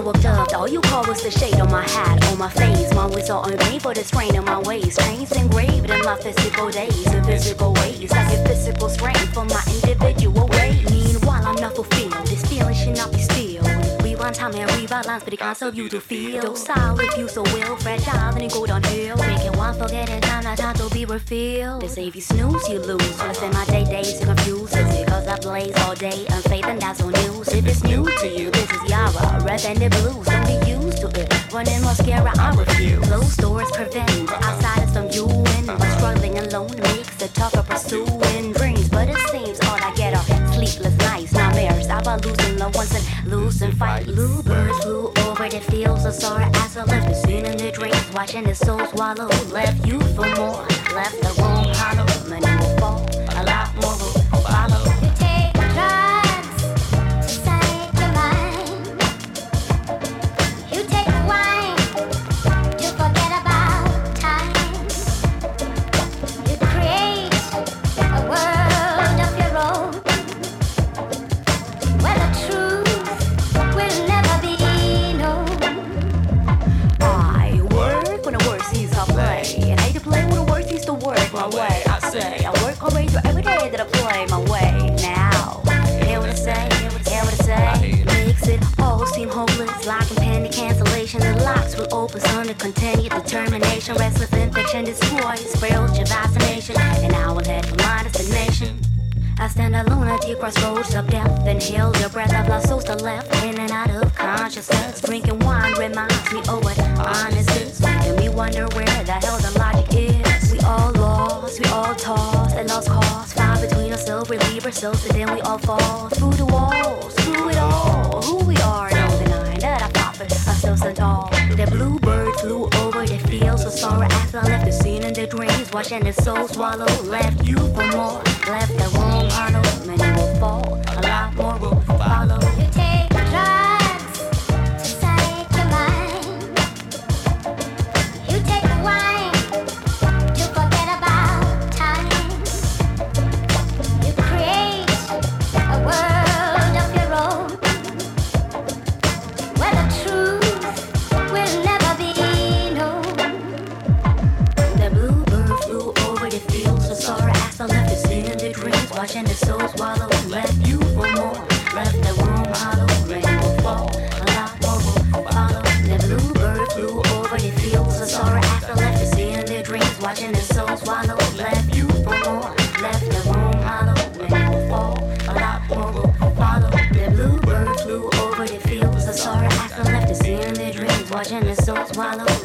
All you call was the shade on my hat, on my face. My words are unpainful, the strain on my waist. Chains engraved in my physical days, in physical ways. I get physical strength from my individual ways. Meanwhile, I'm not fulfilled. This feeling should not be Rewind time and lines for the concept you to feel. Docile if you so will, fragile, then you go downhill. Making one forget forgetting time, not time to be refilled. They say if you snooze, you lose. So I spend my day days to confuse. It's because I blaze all day, unfaith and that's on news. If it's new to you, this is Yara, red banded blues. Don't be used to it. Running mascara, I refuse. Closed doors prevent outsiders from you and struggling alone makes it tougher pursuing nightmares about losing loved ones and losing fights. Blue birds flew over the fields of sorrow as I left the scene in the dreams, watching the soul swallow. Left you for more, left the room hollow. Many will fall, a lot more Restless infection destroys, spiritual vaccination. And I will head for my destination. I stand alone at the crossroads of death and heal the breath of lost souls to left in and out of consciousness. Drinking wine reminds me of what honest is. Making me wonder where the hell the logic is. We all lost, we all tossed and lost cause. Fight between ourselves, relieve ourselves, and then we all fall through the walls, through it all. Who we are, no denying that I profit ourselves and all. The bluebird flew over fields after I left the scene in the dreams, watching the soul swallow. Left you for more, left the room hollow. Many will fall, a lot more will follow. Swallow.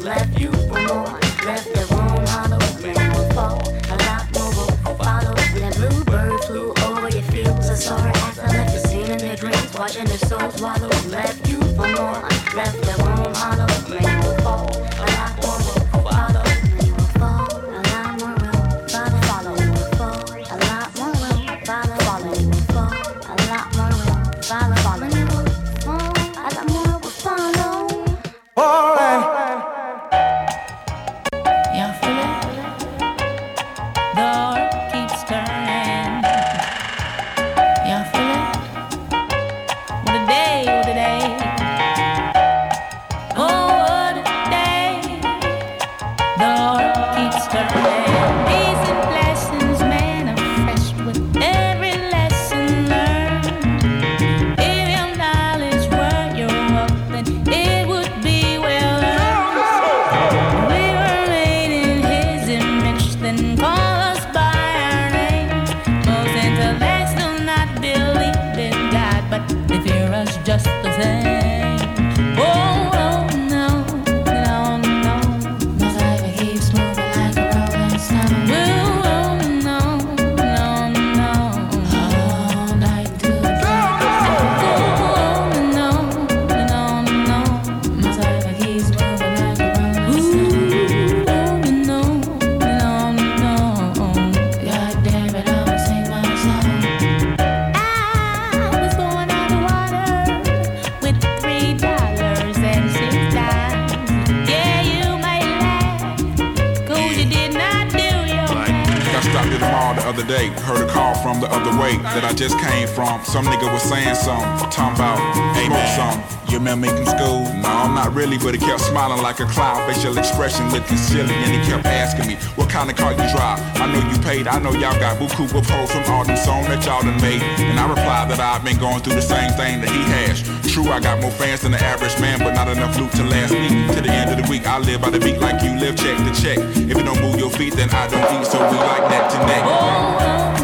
Like a clown. Facial expression looking silly, and he kept asking me, What kind of car you drive? I know you paid, I know y'all got buku with pros from all them songs that y'all done made. And I replied that I've been going through the same thing that he has. True, I got more fans than the average man, but not enough loot to last me. To the end of the week, I live by the beat like you live, check to check. If you don't move your feet, then I don't eat, so we like neck to neck.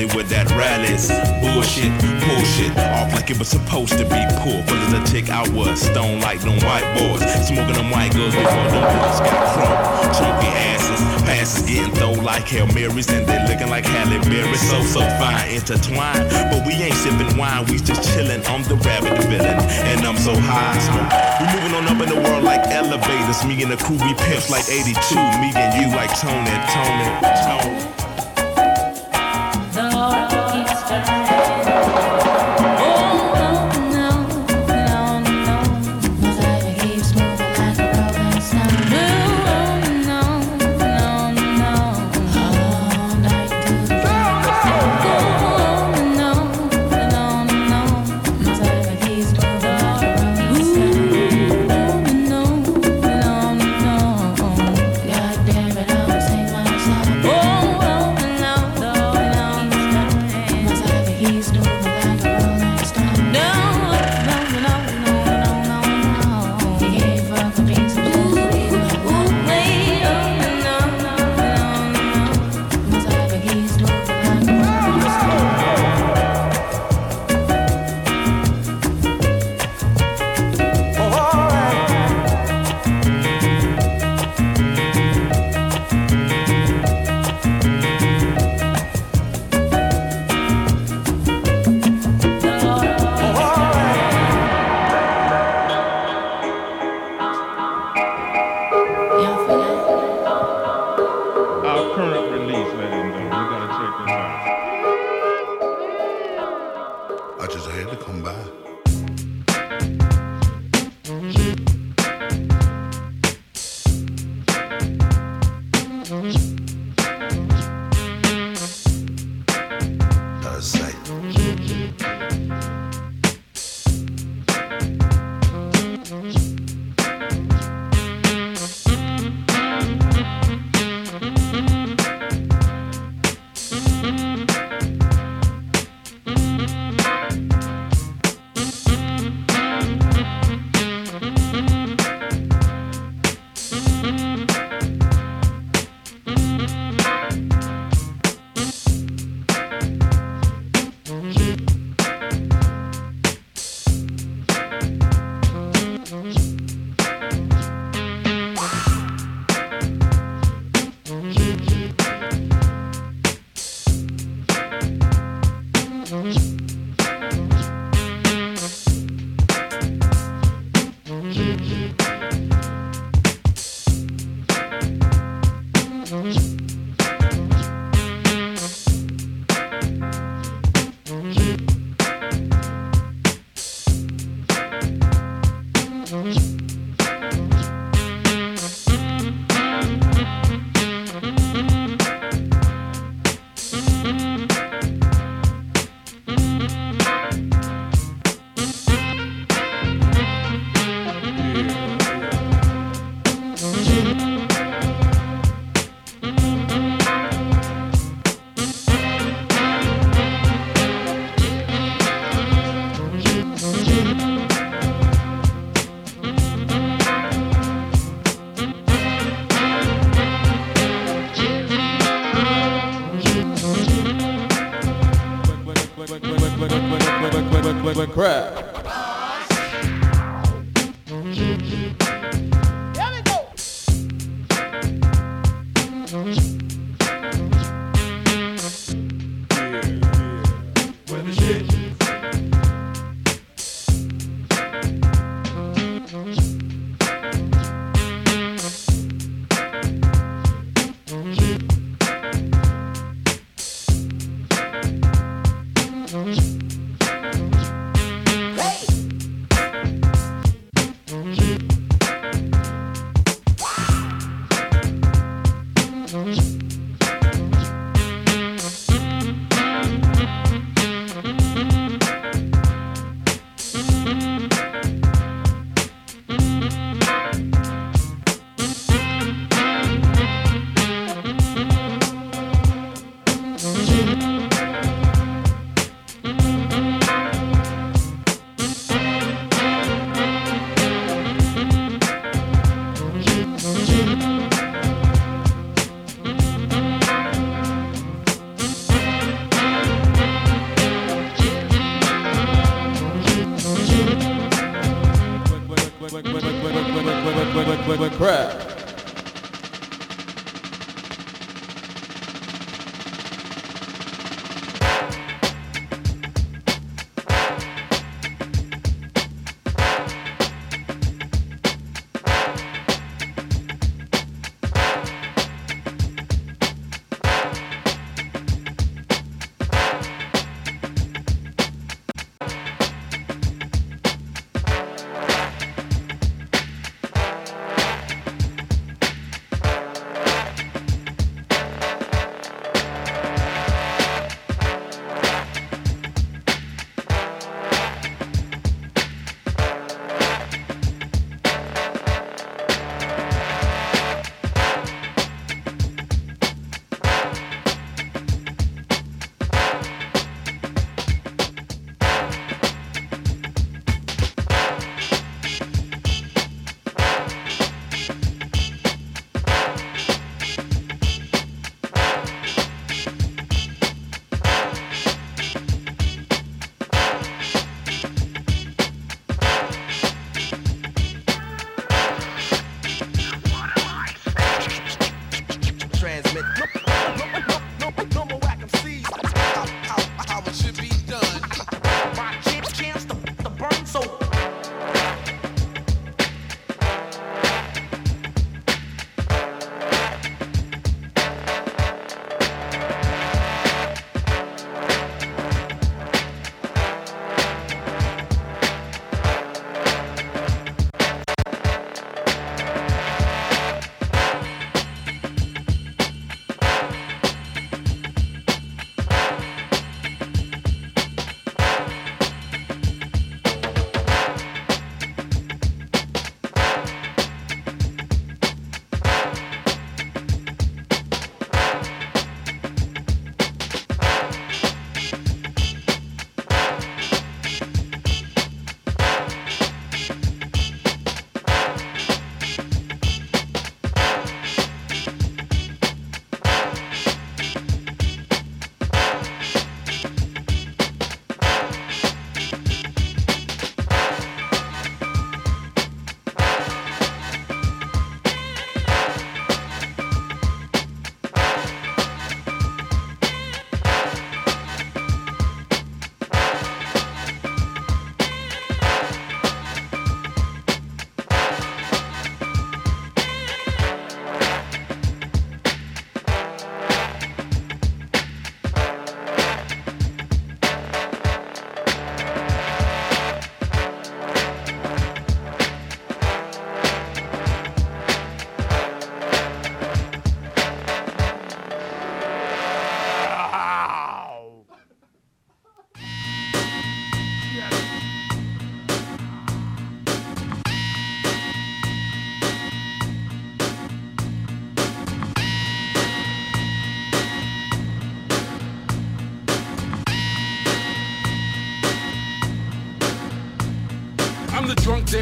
With that rallies. Bullshit, pull shit off like it was supposed to be poor. Full as a chick, I was stone like them white boys, smoking them white girls before them girls got crunk. Chunky asses, passes getting thrown like Hail Marys, and they looking like Halle Berry. So, so fine, intertwined. But we ain't sipping wine, we just chilling. I'm the rabbit villain, and I'm so high. Smoke. We moving on up in the world like elevators. Me and the crew, we pimps like 82. Me and you like Tony, Toni, Toné.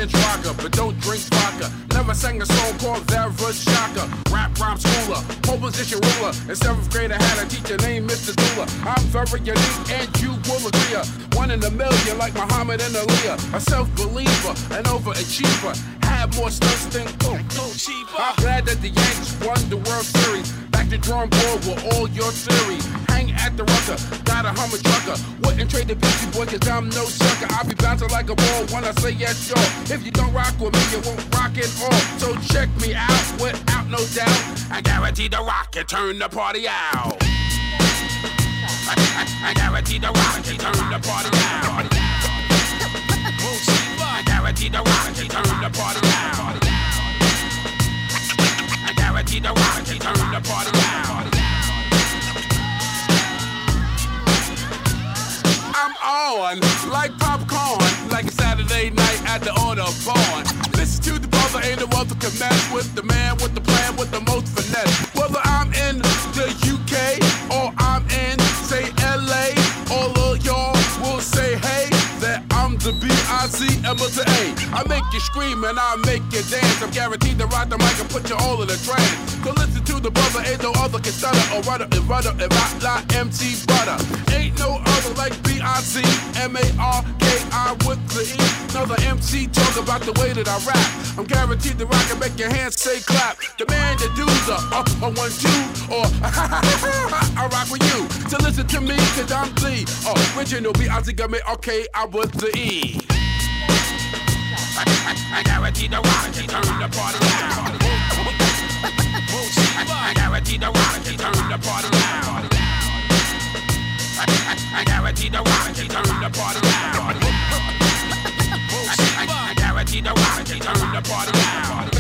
Dance rocker, but don't drink vodka. Never sang a song called Vera Shaka. Rap rhyme schooler, pole position ruler. In seventh grade, I had a teacher named Mr. Dula. I'm very unique, and you will agree. One in a million, like Muhammad and Aaliyah. A self believer, an overachiever. Had more stunts than Coke. I'm glad that the Yankees won the World Series. Back to drawing board with all your theories. At the rucker, got a hummer trucker. Wouldn't trade the Beastie Boy, cause I'm no sucker. I be bouncing like a ball when I say yes, sure. If you don't rock with me, you won't rock it all. So check me out without no doubt. I guarantee the rock and turn the party out. I, I, I guarantee the rock and turn the party out. I guarantee the rock and turn the party out. I guarantee the rock and turn the party out. I'm on like popcorn, like a Saturday night at the Autobahn. Listen to the brother, ain't no other can mess with the man with the plan with the most finesse. Whether I'm in B-I-C-M to A. I make you scream and I make you dance. I'm guaranteed to rock the mic and put you all in a trance. So listen to the brother, ain't no other can stutter or rudder and rudder and rock like MC Butter. Ain't no other like B-I-C-M-A-R-K-I with the E. Another MC talk about the way that I rap. I'm guaranteed to rock and make your hands say clap. Demand the dudes are up on one, two, or I rock with you. So listen to me, cause I'm the original B-I-C, okay, I was the E. I, guarantee the and turn the party out. I, guarantee the and turn the party out. I, guarantee the the party out. I, guarantee the the party out.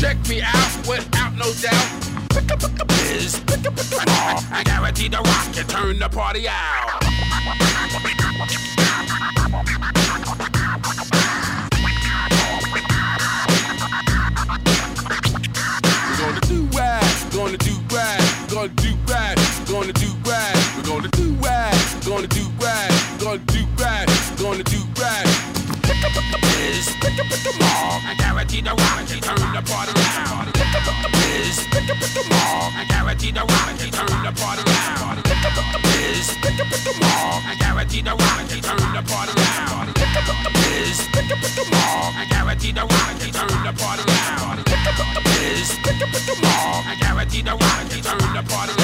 Check me out without no doubt. Pick up the biz, pick up mom. I guarantee the rock can turn the party out. We're gonna do right, gonna do right, gonna do right, gonna do right, we're gonna do right, gonna do right, gonna do right, gonna do right. Pick up the biz, pick up mom. I guarantee the rock guarantee the rock can turn the party. Pick the biz, pick up the mom. I guarantee the rock can turn the party. Pick the biz, pick up the mom. I guarantee the rock can turn the party. Pick the biz, pick up the mom. I guarantee the rock can turn the party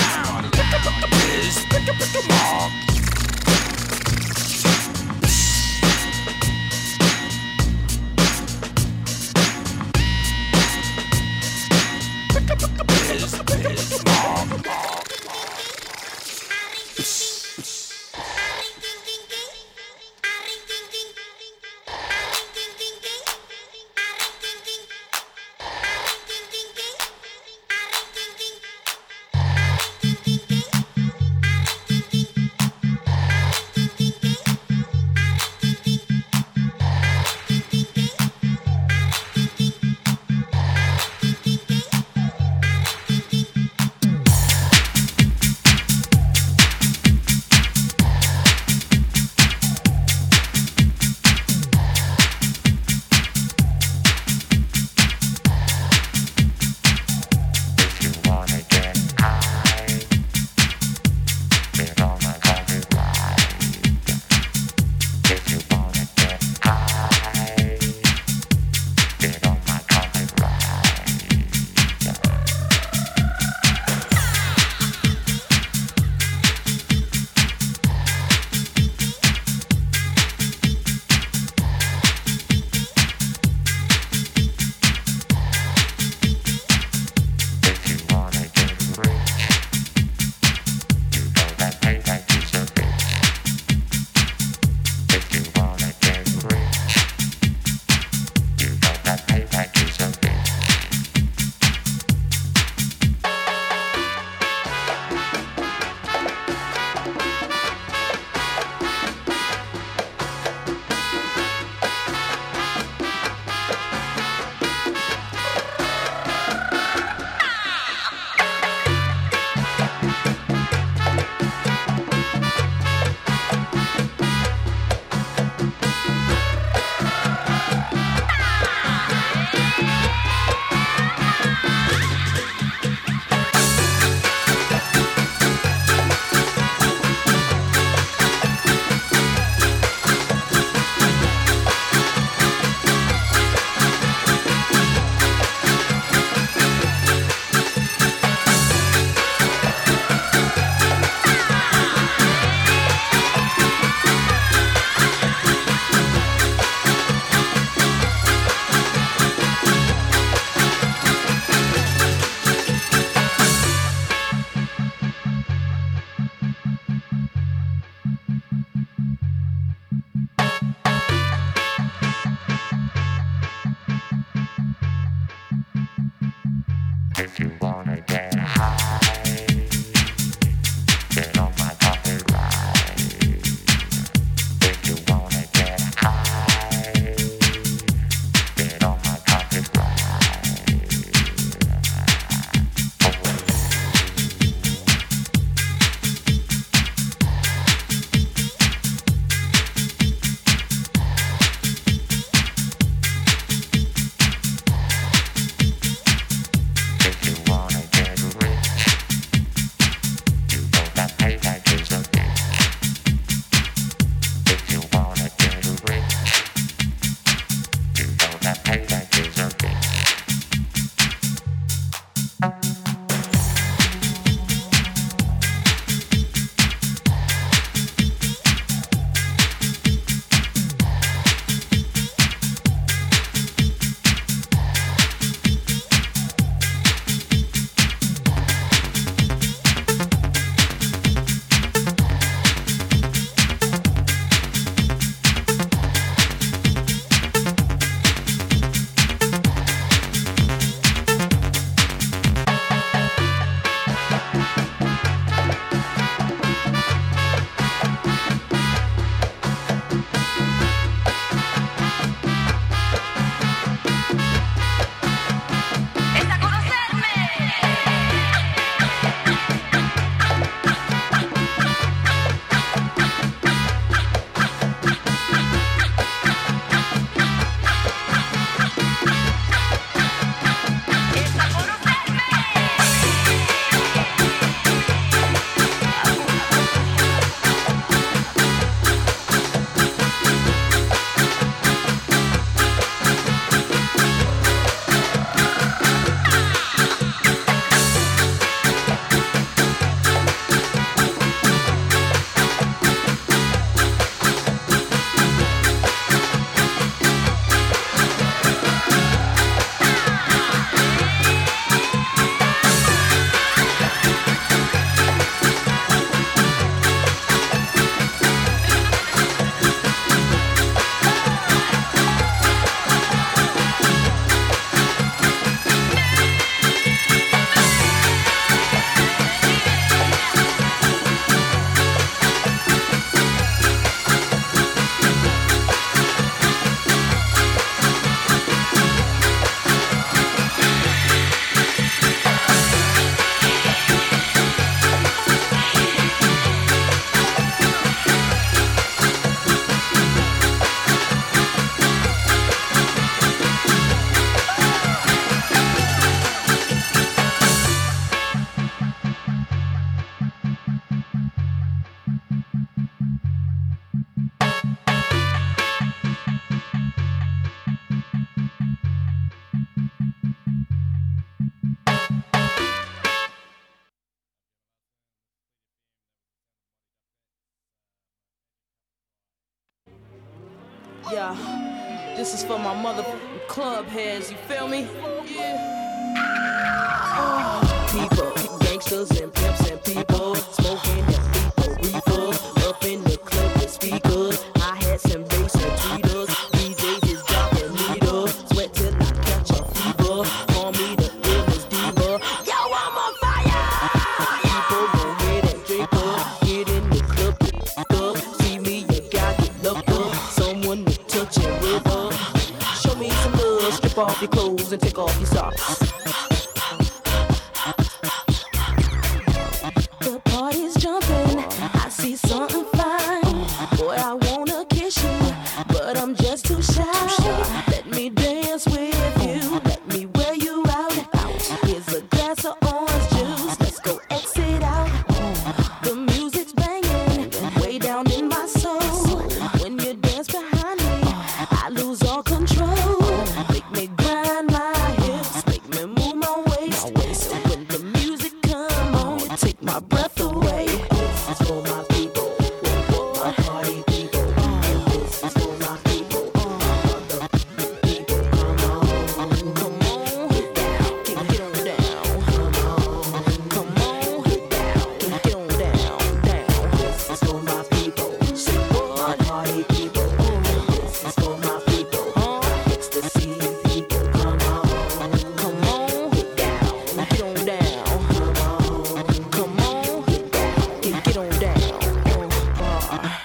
you feel me?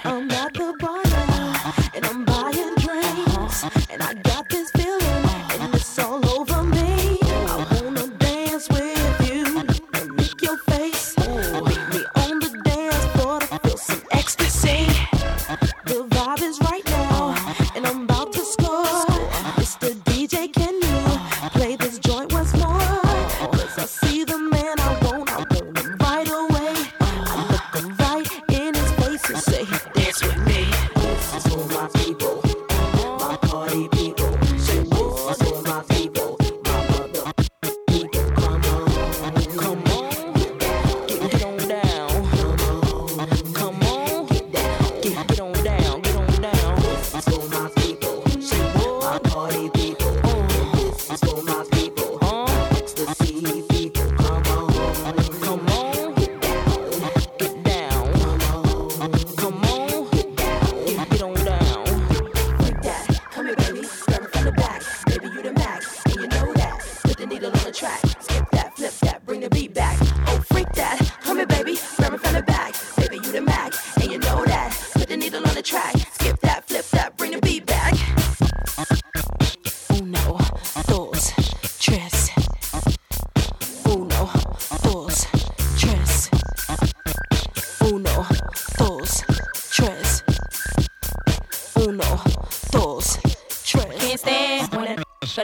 um,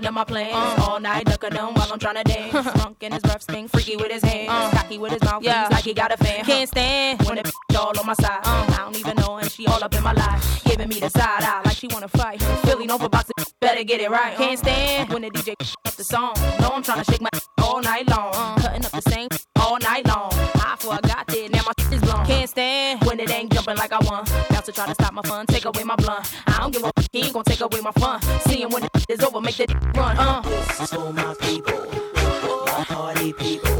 looking my plans. Uh, all night ducking them while I'm trying to dance. Drunk in his rough spring, freaky with his hands. Uh, cocky with his mouth, yeah. like he got a fan. Can't stand when the all on my side. Uh, I don't even know, and she all up in my life. Giving me the side eye like she wanna fight. Philly, no for better get it right. Can't stand when the DJ up the song. No, I'm trying to shake my all night long. Uh. Cutting up the same all night long. I forgot that, now my is blown. Can't stand when it ain't jumping like I want to try to stop my fun. Take away my blunt. I don't give a he ain't gonna take away my fun. See him when it is over, make the that run. Uh. This is for my people, my party people.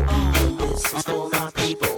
This is for my people.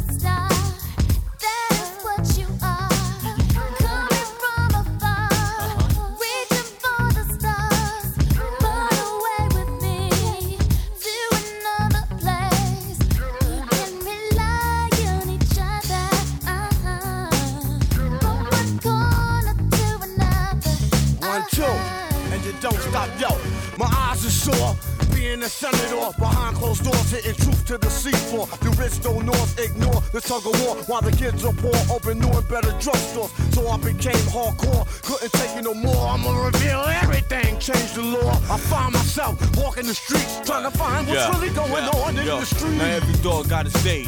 Closed doors, hitting truth to the seafloor. The rich don't north ignore the tug of war while the kids are poor, open new and better drugstores. So I became hardcore, couldn't take it no more. I'ma reveal everything, change the law. I find myself walking the streets, trying to find what's really going yeah, on in yo. the streets. Now every dog got his day.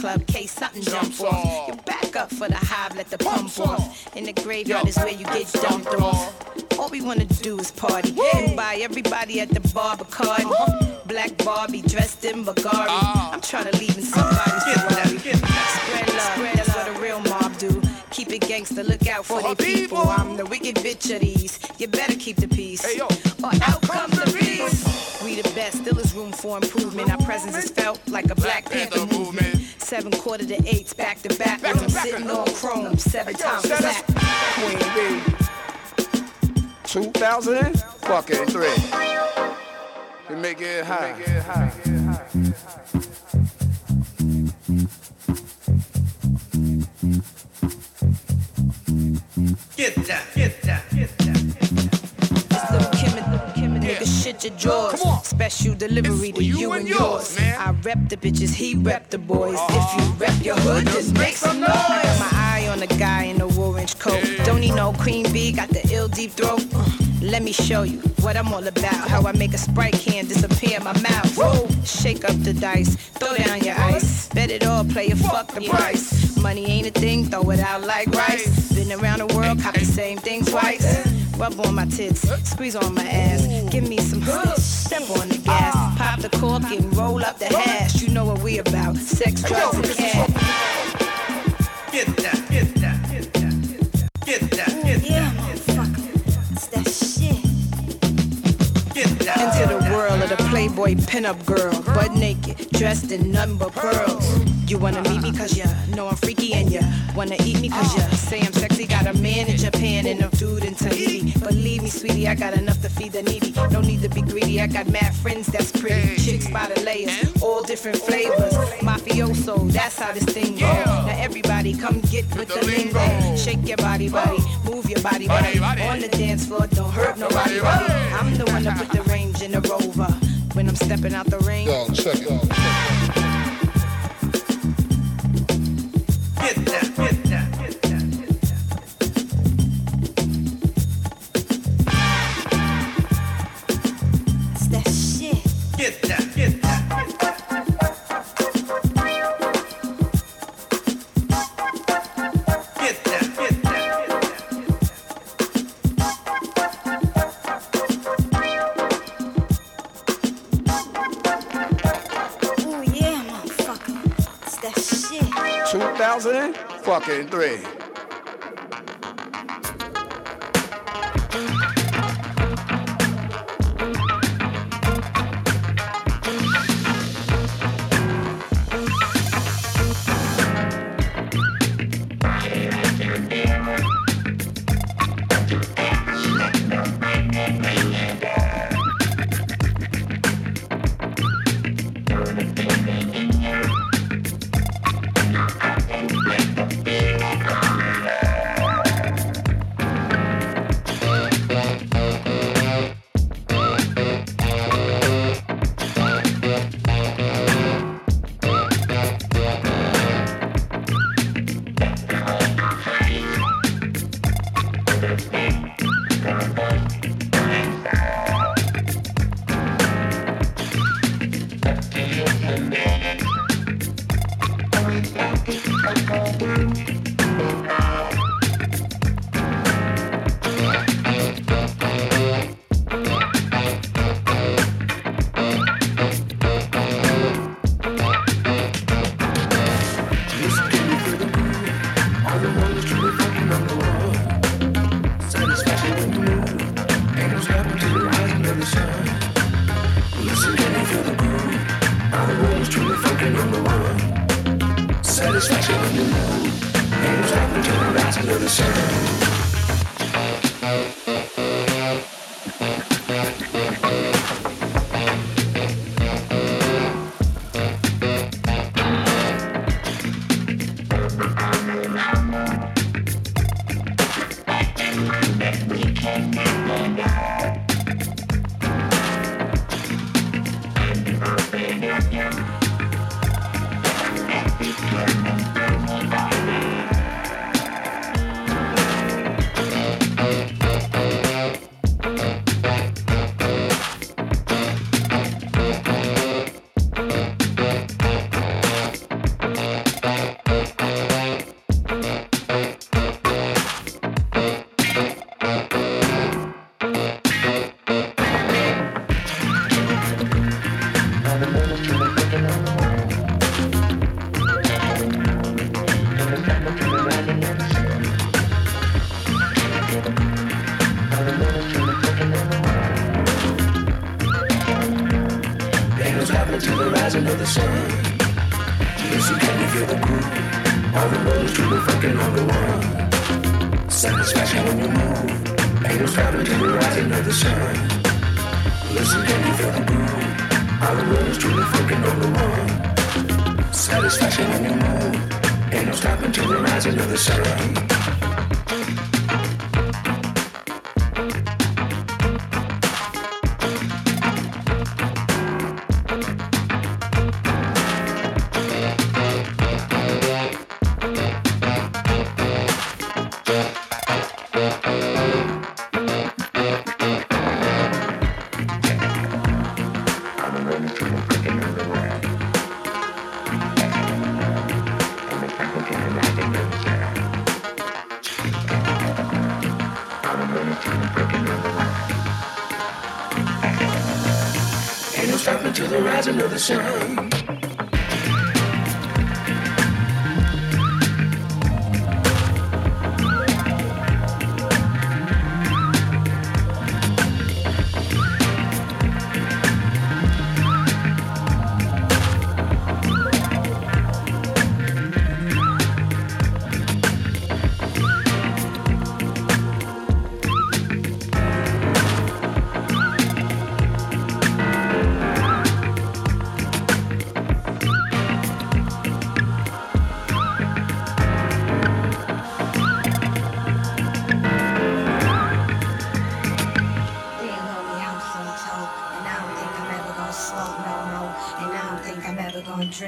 Club, case something jump Jumps off. off. You back up for the hive, let the pump off. off. In the graveyard Yo, is where you get dumped off. All we wanna do is party and buy everybody at the bar Bacardi. Black Barbie dressed in Bulgari. Ah. I'm trying to leave in somebody's Ferrari. Spread love, that's what a real mob do. Keep it gangster, look out for, For the people. people. I'm the wicked bitch of these. You better keep the peace. Hey, yo. Or out comes the beast. We the best, still is room for improvement. Our presence is felt like a Black Panther Panther movement. Movement. Seven quarter to eights, back to back. Back When I'm back. sitting on chrome, seven Yo, times back. Queen B. 2000? fucking three. We make it high. Get down, get down, get down. This little Kim and Kim and nigga shit your drawers. Special delivery to you, and yours. I rep the bitches, he rep the boys. If you rep your hood, just make some noise. I got my eye on the guy in the orange coat. Don't need no queen bee, got the ill deep throat. Uh, Let me show you what I'm all about. How I make a sprite can disappear in my mouth. Whoa. Shake up the dice, throw down your ice. Bet it all, player, fuck the price. Money ain't a thing, throw it out like rice. Been around the world, cop the same thing twice. Rub on my tits, squeeze on my ass. Give me some step on the gas. Pop the cork and roll up the hash. You know what we about. Sex, drugs, and cash. Get down, get down, get down, get down, Playboy pinup girl, butt naked, dressed in nothing but pearls. You wanna meet me cause you know I'm freaky and you wanna eat me cause you say I'm sexy. Got a man in Japan and a dude in Tahiti. Believe me, sweetie, I got enough to feed the needy. No need to be greedy, I got mad friends that's pretty. Chicks by the layers, all different flavors. Mafioso, that's how this thing goes. Now everybody come get with the lingo. Shake your body, body, move your body, body. On the dance floor, don't hurt nobody, body. I'm the one that put the range in the rover. When I'm stepping out the ring. Yo, check it. Get down, get down, get down, get down. It's that shit. Get down, get down, fucking three.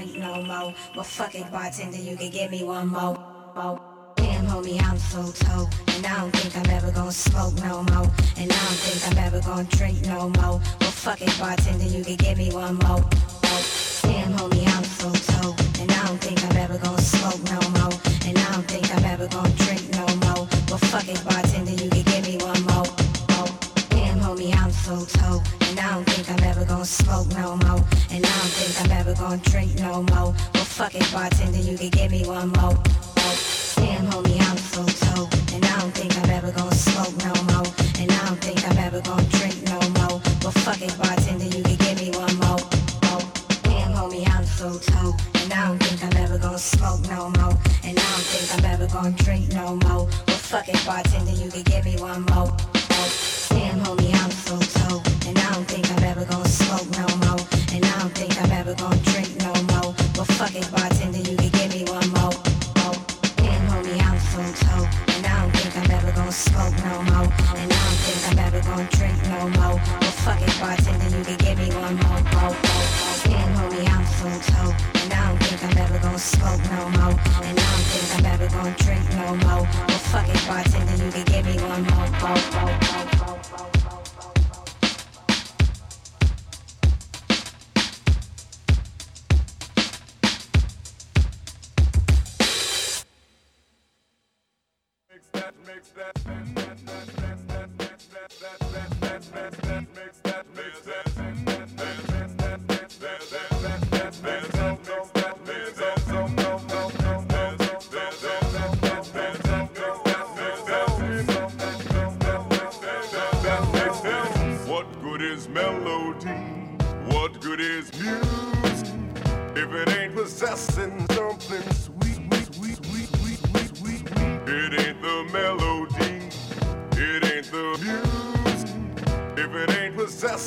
Drink no more. But fuck it, bartender, you can give me one more. more. Damn, homie, I'm so told. And I don't think I'm ever gonna smoke no more. And I don't think I'm ever gonna drink no more. But fuck it, bartender, you can give me one more. Damn, homie, I'm so told. And I don't think I'm ever gonna smoke no more. And I don't think I'm ever gonna drink no more. But fuck it, bartender, you can give me one more. more. Damn, homie, I'm so told. And I don't think I'm ever gonna smoke no more. And I don't think I'm ever gonna drink no more. Well, fuck it, bartender, you can give me one more. more. Damn, homie, I'm so told. And I don't think I'm ever gonna smoke no more. And I don't think I'm ever gonna drink no more. Well, fuck it, bartender, you can give me one more. more. Damn, homie, I'm so told. And I don't think I'm ever gonna smoke no more. And I don't think I'm ever gonna drink no more. Well, fuck it, bartender, you can give me one more. more. Damn, homie, I'm so told. And I don't think I'm ever gonna smoke no more. And don't think I'm ever gonna drink no more. Well, fuck it, bartender, you can give me one more. more. Damn, homie, I'm so told. And I don't think I'm ever gonna smoke no more. And I don't think I'm ever gonna drink no more. Well, fuck it, bartender, you can give me one more. more, more. Damn, homie, I'm so told. And I don't think I'm ever gonna smoke no more. And I don't think I'm ever gonna drink no more. Well, fuck it, bartender, you can give me one more. more, more, more, more, more. What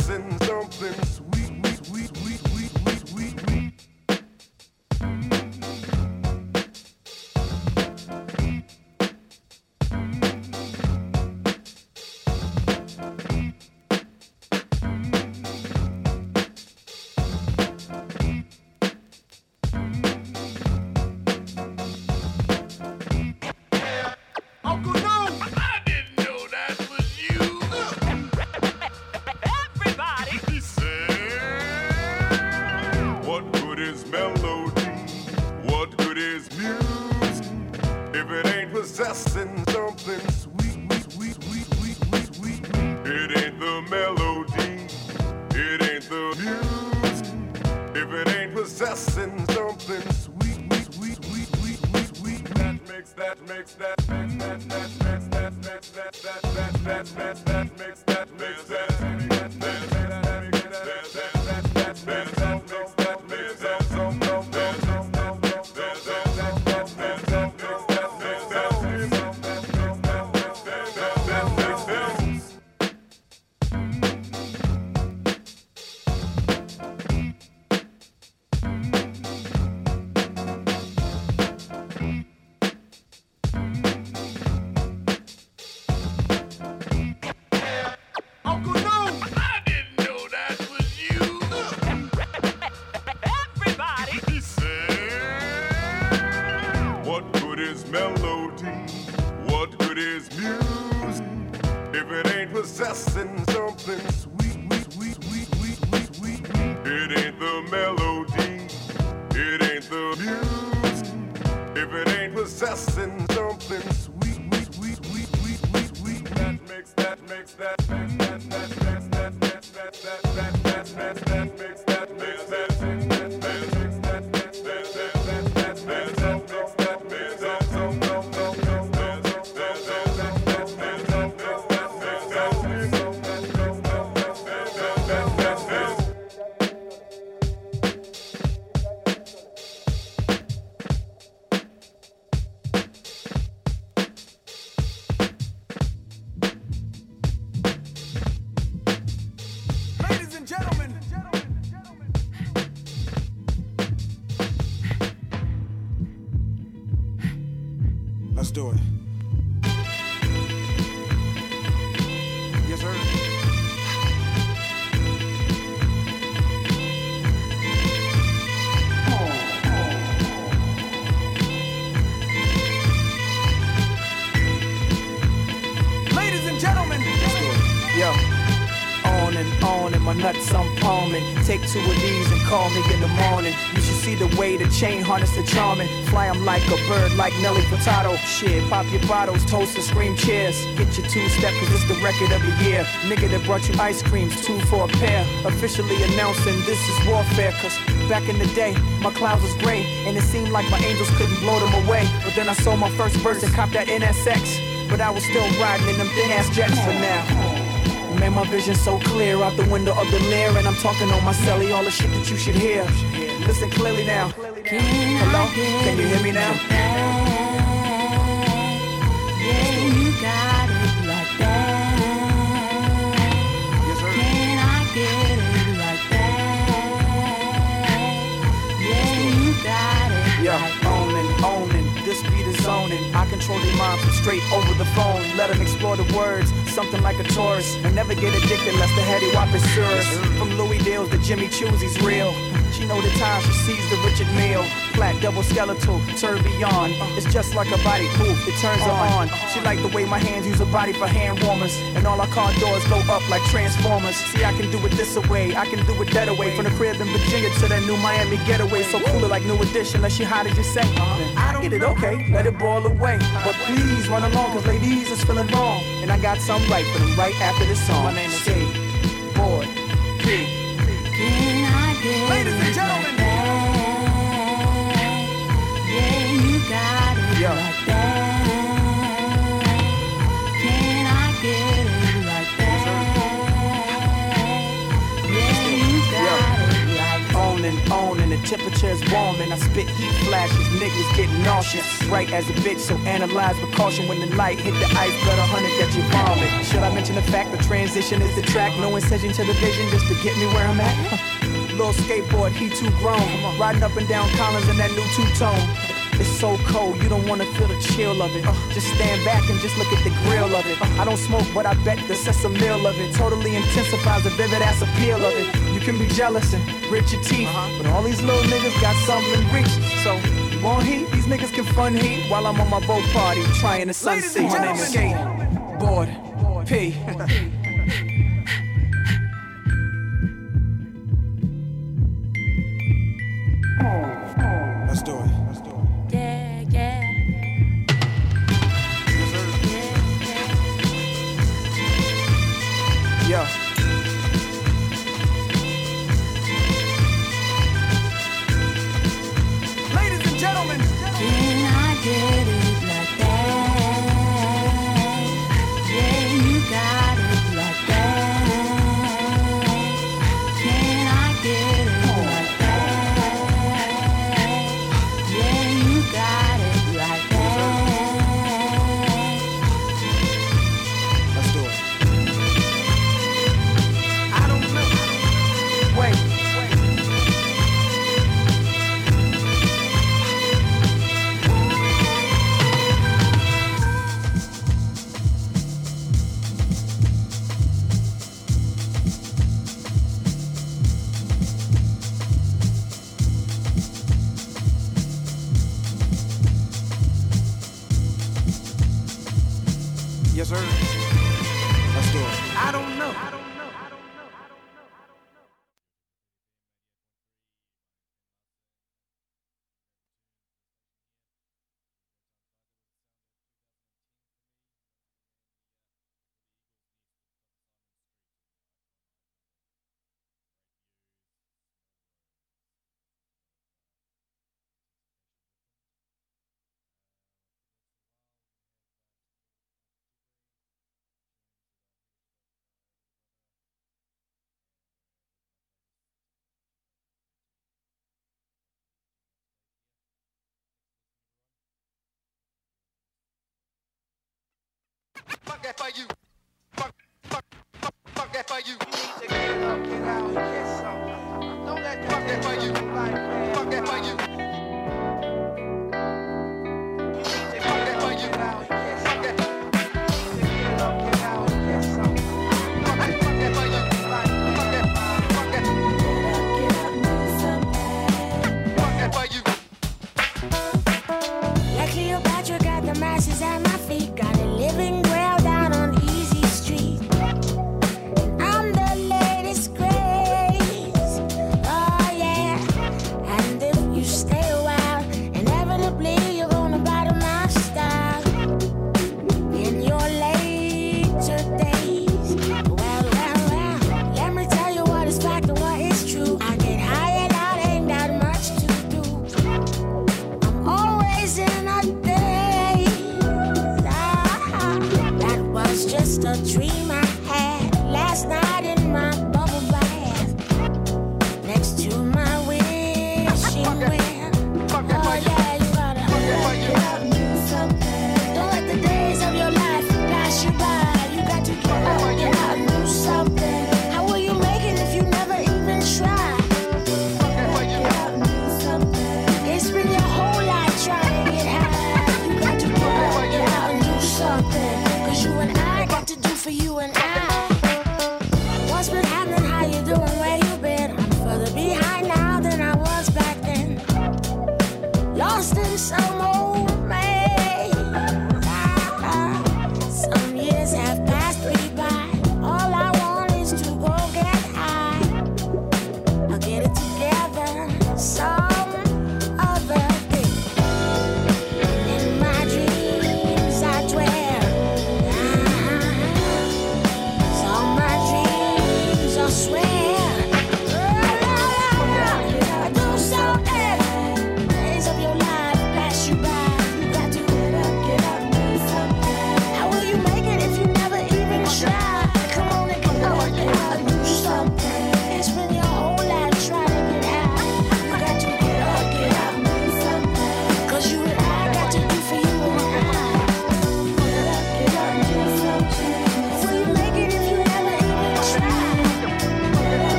ain't is melody? What good is music if it ain't possessing something sweet? sweet, sweet, sweet, sweet, sweet, It ain't the melody, it ain't the music if it ain't possessing something sweet, sweet, sweet, sweet, sweet, sweet. That makes that makes that makes that that makes that. Chain harness the charming. Fly 'em like a bird, like Nelly Furtado. Shit, pop your bottles, toast and scream cheers. Get your two step, cause it's the record of the year. Nigga that brought you ice creams, two for a pair. Officially announcing this is warfare, cause back in the day, my clouds was gray. And it seemed like my angels couldn't blow them away. But then I sold my first verse and copped that NSX. But I was still riding in them thin ass jets for now. Man, my vision so clear out the window of the lair, and I'm talking on my celly, all the shit that you should hear. Listen clearly now. Hello, can you hear me now? That. Can I get it like that? Yeah, control their mind from straight over the phone. Let them explore the words, something like a tourist. And never get addicted unless the heady wop is. From Louis to Jimmy Choo's, he's real. She know the time she sees the Richard Mille. Flat double skeletal, tourbillon. It's just like a body poof, it turns her on. She like the way my hands use her body for hand warmers. And all our car doors go up like transformers. See, I can do it this away, I can do it that away. From the crib in Virginia to that new Miami getaway. So cooler like new edition, unless she hot as you say. I get it, okay, let it boil away. But please run along, cause ladies is feeling wrong. And I got some right for them right after this song. My name is K. the temperature is and I spit heat flashes, niggas get nauseous. Right as a bitch, so analyze with caution when the light hit the ice, blood a hundred that you vomit. Should I mention the fact the transition is the track? No incision to the vision just to get me where I'm at. Little skateboard, he too grown. Riding up and down Collins in that new two-tone. It's so cold, you don't wanna feel the chill of it. Uh, just stand back and just look at the grill of it. Uh, I don't smoke, but I bet the sesame of it totally intensifies the vivid ass appeal of it. Can be jealous and grit your teeth, but all these little niggas got something in reach. So, you want heat? These niggas can fun heat while I'm on my boat party trying to sunset. My name is Skate, Board, P. fuck that for you. Fuck, fuck, fuck, fuck that for you. You need to get up, get out, get something. Don't let that fuck that for you. Like, man, fuck that for you. You need to get fuck up, get out, get something. Cleopatra got the masses at my feet. Got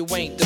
you ain't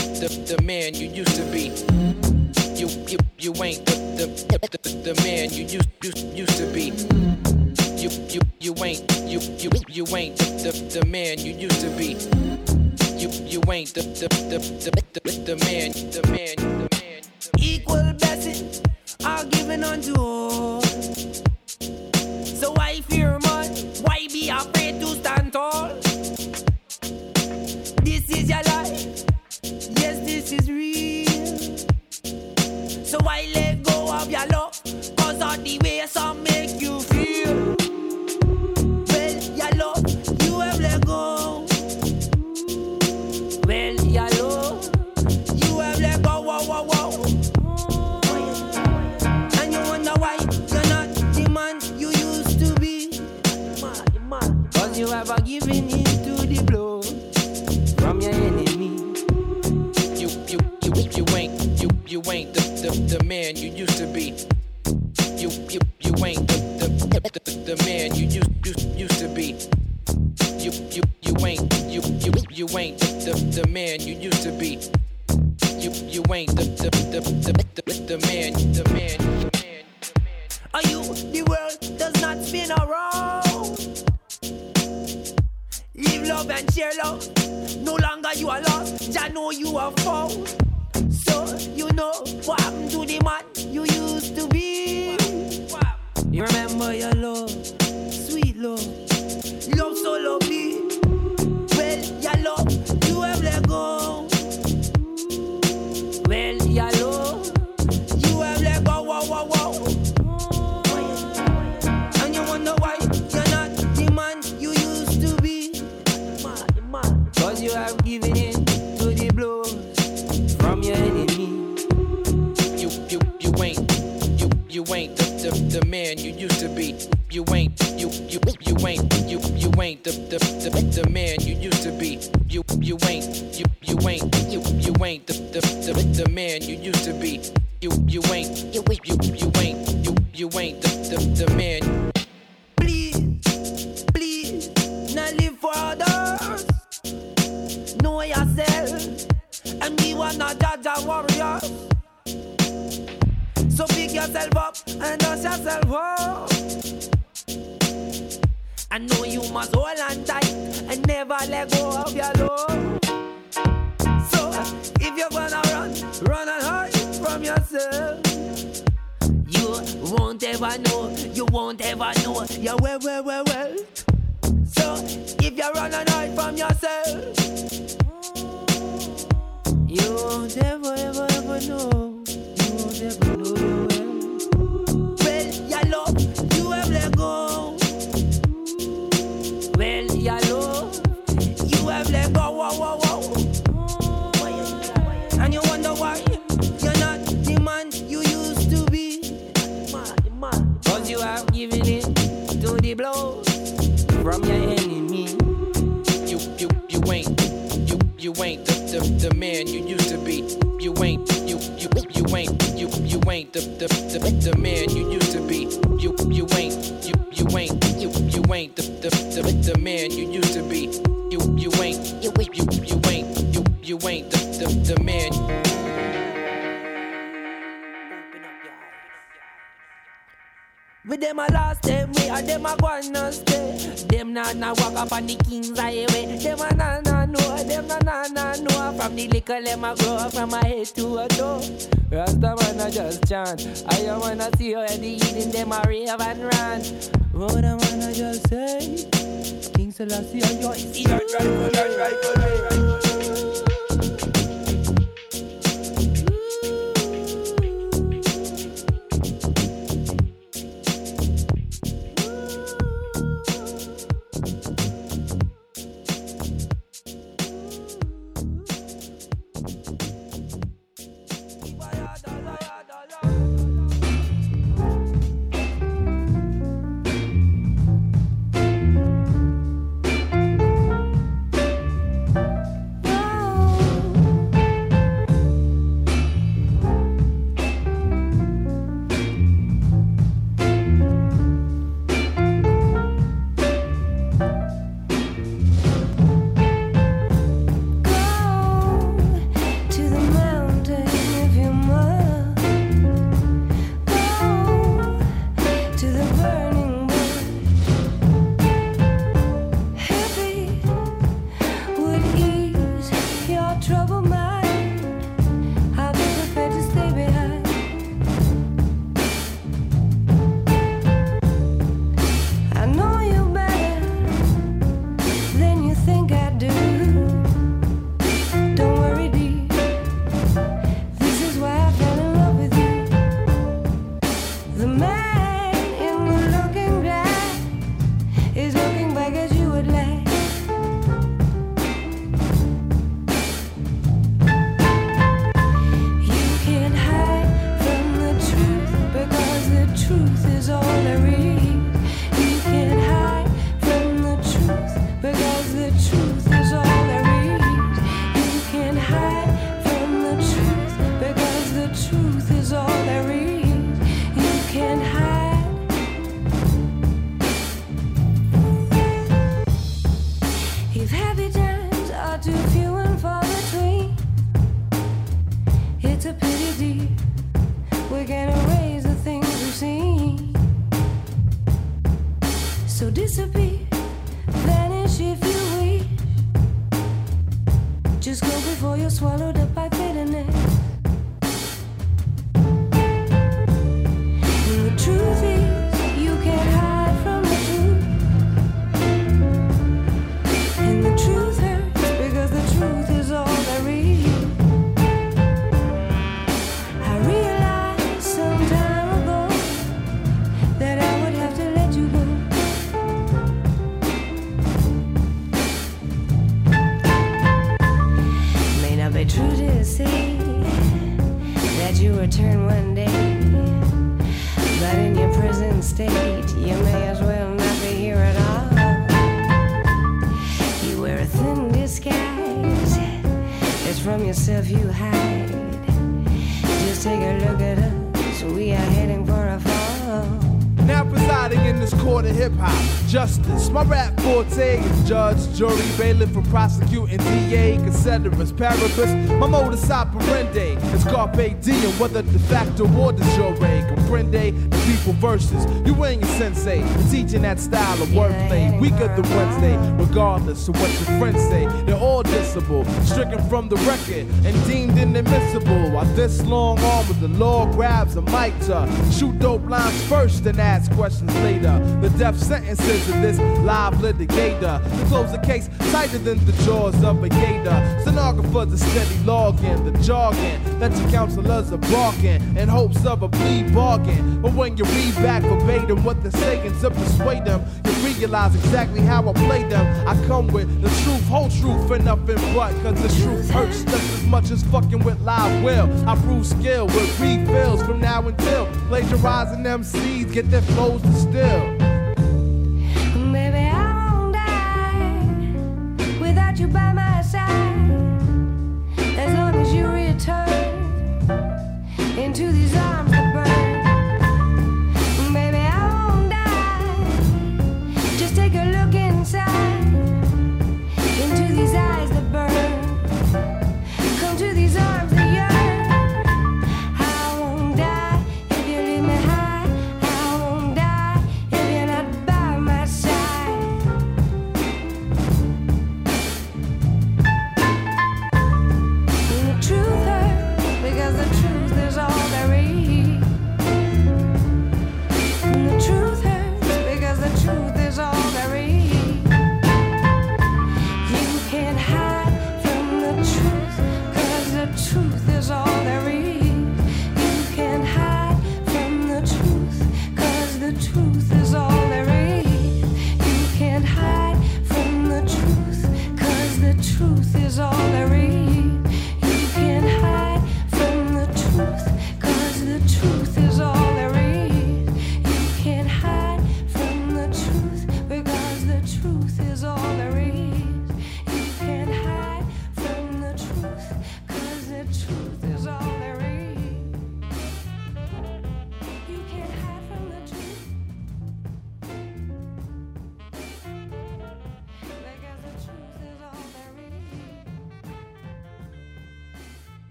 Paribus, My modus operandi is carpe diem, whether de facto or de jure. Comprende the people versus you ain't a sensei. You're teaching that style of wordplay. Week of the Wednesday, regardless of what your friends say, they're all disable, stricken from the record and deemed inadmissible. While this long arm of the law grabs a mic to shoot dope lines first and ask questions later. The death sentences of this live litigator. Close the case tighter than the jaws of a gator. Stenographers are steady logging the jargon that your counselors are barking in hopes of a plea bargain. But when you read back verbatim what they're saying to persuade them, you realize exactly how I play them. I come with the truth, whole truth, and nothing but. Cause the truth hurts just as much as fucking with live will. I prove skill with refills from now until plagiarizing them seeds get their flows distilled.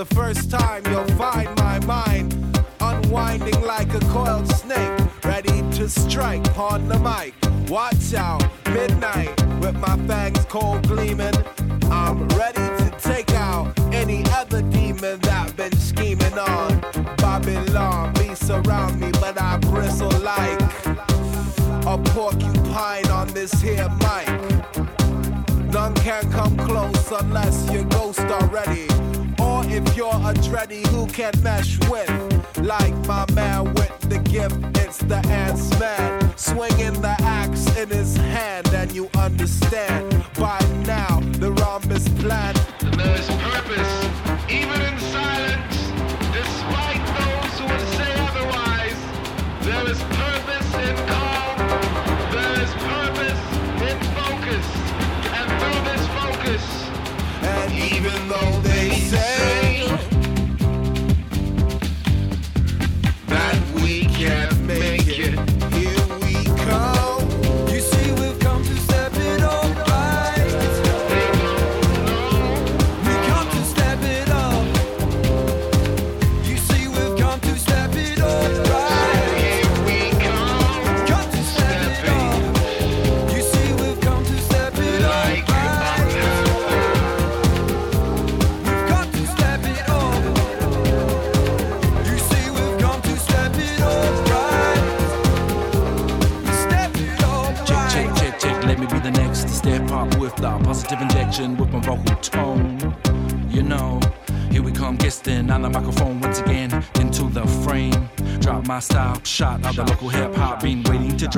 the first time. mesh with. Like my man with the gift, it's the ants man. Swinging the axe in his hand, and you understand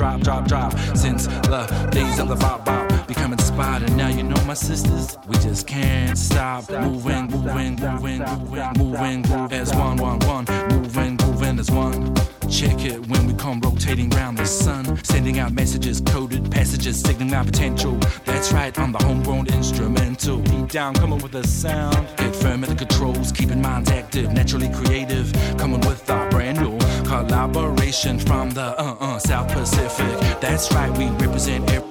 drop, drop, drop. Since the days of the bop bop, becoming inspired, and now you know my sisters. We just can't stop moving, moving, moving, moving, moving, moving as one, one, one, moving, moving as one. Check it when we come rotating round the sun, sending out messages, coded passages, signaling our potential. That's right, I'm the homegrown instrumental. Deep down, coming with a sound. Pacific. That's right, we represent every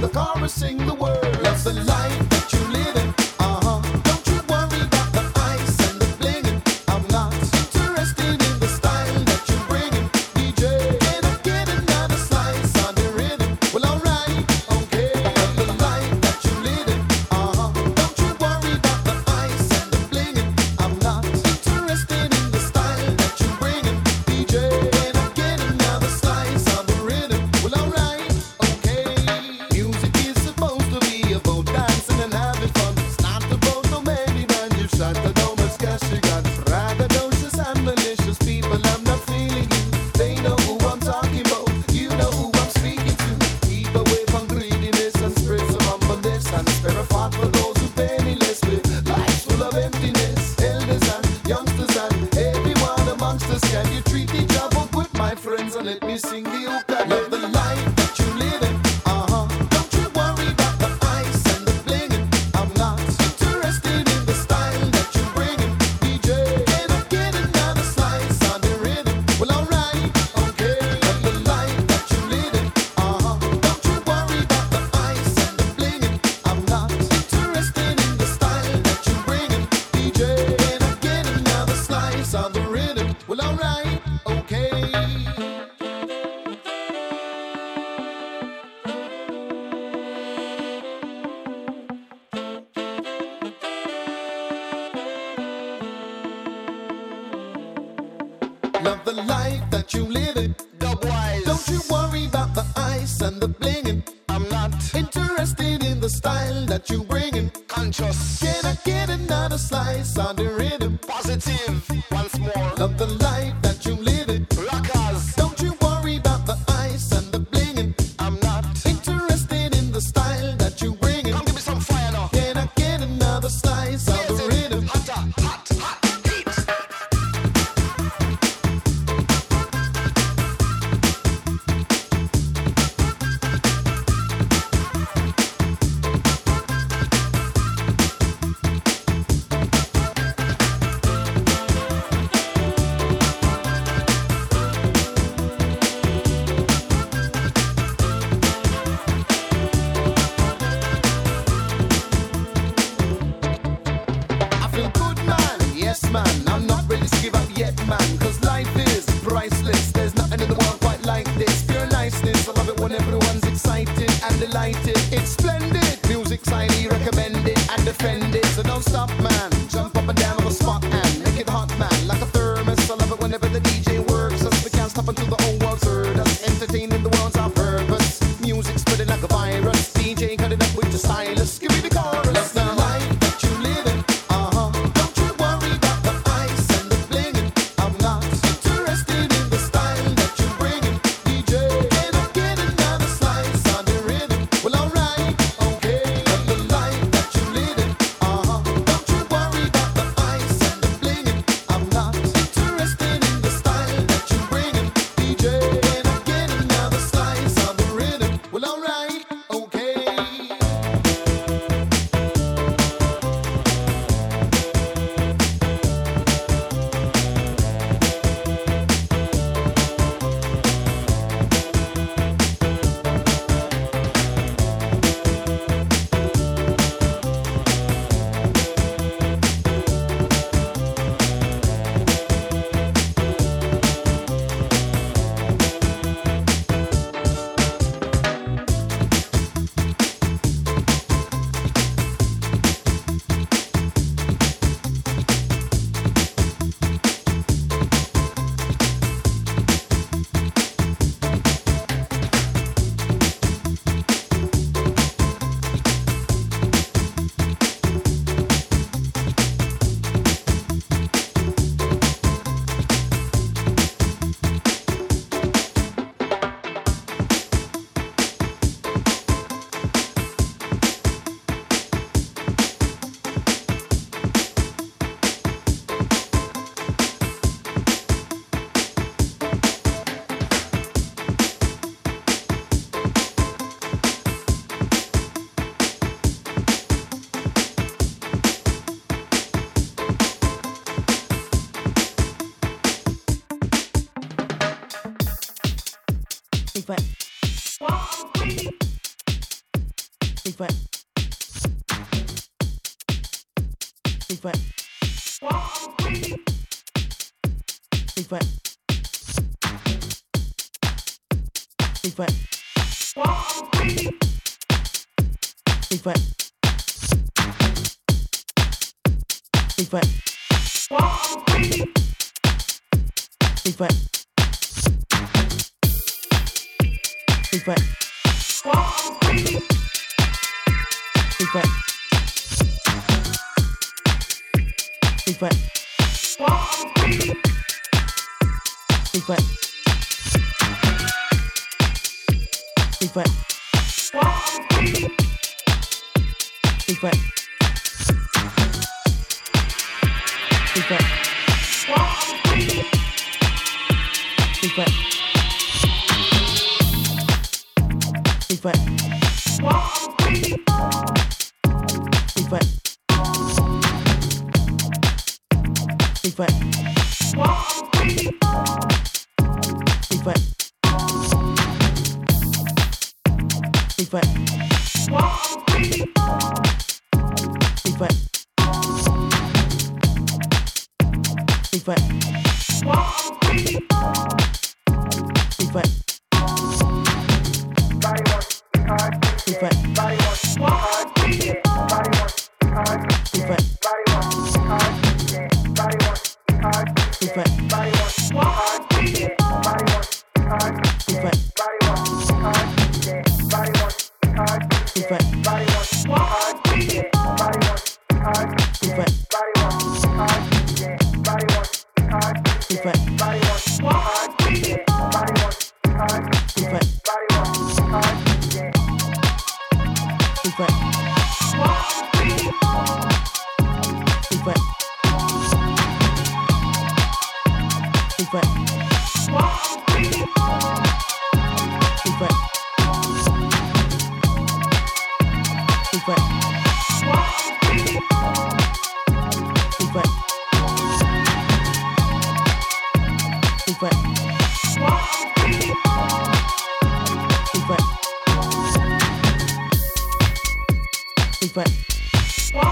the chorus sing the words. Love the light.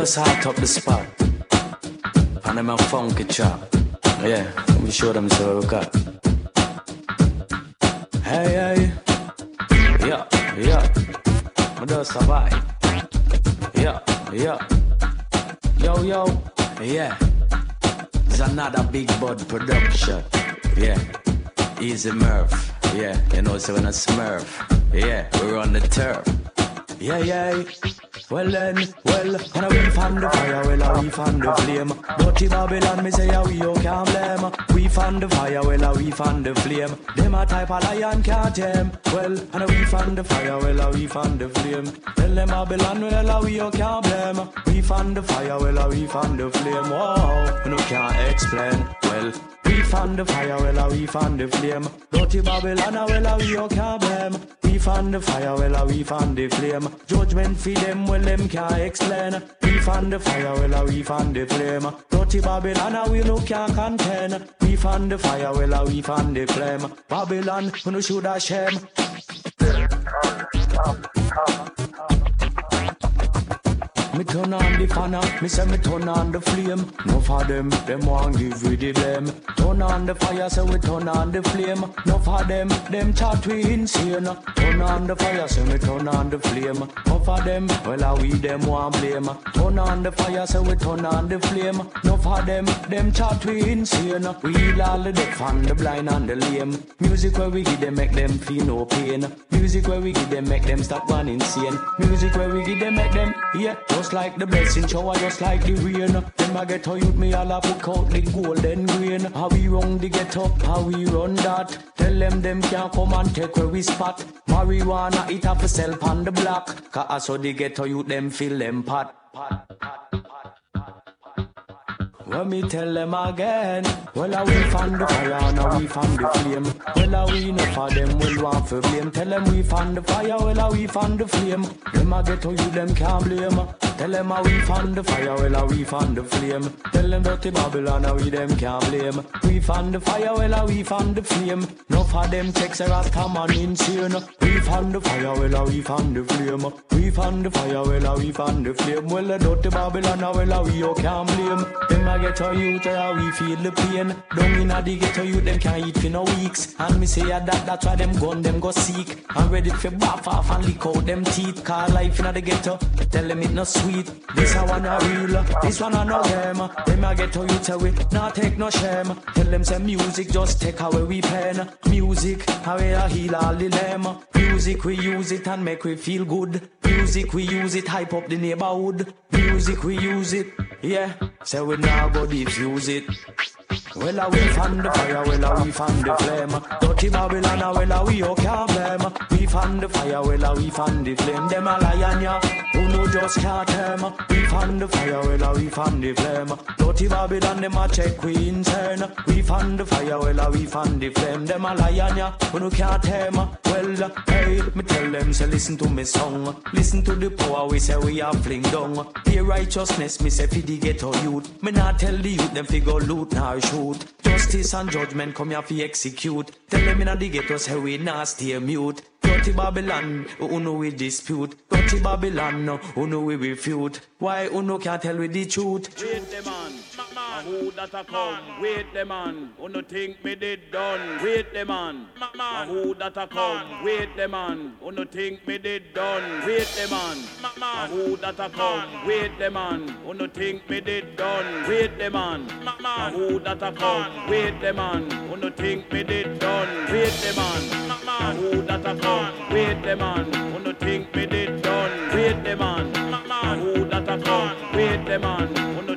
just hot up the spot. And them a funky chop. Yeah, we show them so we got. Hey, hey. Yeah, yeah. We just survive. Yeah, yeah. Yo, yo. Yeah. It's another big bud production. Yeah. Easy Murph. Yeah, you know, so when a smurf. Yeah, we're on the turf. Yeah, yeah. Well then, well, and we fan the fire, well, we fan the flame. Dirty Babylon, me say, yeah, we you can't blame. We fan the fire, well, we fan the flame. Them a type of lion can't tame. Well, and we fan the fire, well, we fan the flame. Tell them Babylon, well, we you can't blame. We fan the fire, well, we fan the flame. Whoa, you can't explain. Well, we fan the fire, well, we fan the flame. Dirty Babylon, well, we you can't blame. We fan the fire, well, we fan the flame. Judgment for them, well, them can't explain. We fan the fire, well, we fan the flame. Dirty Babylon, we no can't contain. We fan the fire, well, we fan the flame. Babylon, we no should shame. Me turn on the fanner, me say me turn on the flame. No for them, them want give we the blame. Turn on the fire, so we turn on the flame. No for them, them chat we insane. Turn on the fire, so me turn on the flame. No for them, well I we them want blame. Turn on the fire, so we turn on the flame. No for them, them chat we insane. We heal all the deaf and the blind and the lame. Music where we give them make them feel no pain. Music where we give them make them stop one insane. Music where we give them make them yeah. Just like the blessing shower, just like the rain. Them I get to youth me all a pick out the golden grain. How we run the ghetto, how we run that. Tell them them can't come and take where we spot. Marijuana it to sell on the block. Cause I saw the ghetto youth them feel them pot. When me tell them again, well I we fan the fire, now we fan the flame. Well I we no for them, well want for blame. Tell them we fan the fire, well I we fan the flame. Them a get to you, them can't blame. Tell them how we fan the fire, well I we fan the flame. Tell them dirty Babylon, how we them can't blame. We fan the fire, well I we fan the flame. No for them takes a rasta man insane. We fan the fire, well I we fan the flame. We fan the fire, well I we fan the flame. Well the dirty Babylon, well I we you can't blame. Get to you, how we feel the pain. Down inna the ghetto you, them can't eat for no weeks. And me say yeah, that that's why them gun them go seek. I'm ready for bath off and lick out them teeth. Call life inna the ghetto, tell them it no sweet. This a one a real, this one a no them. Them a get to you tell we not take no shame. Tell them say music just take away we pain. Music, how we a heal all the lame. Music we use it and make we feel good. Music we use it hype up the neighborhood. Music we use it, yeah. Say we now go diffuse it. Well, we fan the fire? Well, we fan the flame? Dirty Babylon, well, you can't blame? We fan the fire, well, we fan the flame? Them a lion, yeah, just can't tame. We fan the fire, well, we fan the flame? Dirty Babylon, them a check we insane. We fan the fire, well, we fan the flame? Them a lion, yeah, who no can't tame. Well, uh, hey, me tell them, say listen to me song. Listen to the power we say we are fling down. Pure righteousness, me say fi the ghetto youth. Me not tell the youth them fi go loot nor shoot. Justice and judgment come here fi execute. Tell them inna the ghetto say we not stay mute. Dirty Babylon, who know we dispute. Dirty Babylon, who know we refute. Why who no can't tell we the truth? Wait man, who that a come? Wait the man, who no think me did done? Wait the man, a who that a come? Wait the man, who no think me did done? Wait the man, a who that a come? Wait the man, who no think me did done? Wait the man, a who that a come? Wait the man, who no think me did done? Wait the man, a who that a come? Wait the man, who no think me did done? Wait the man, a who that a come? Wait the man, who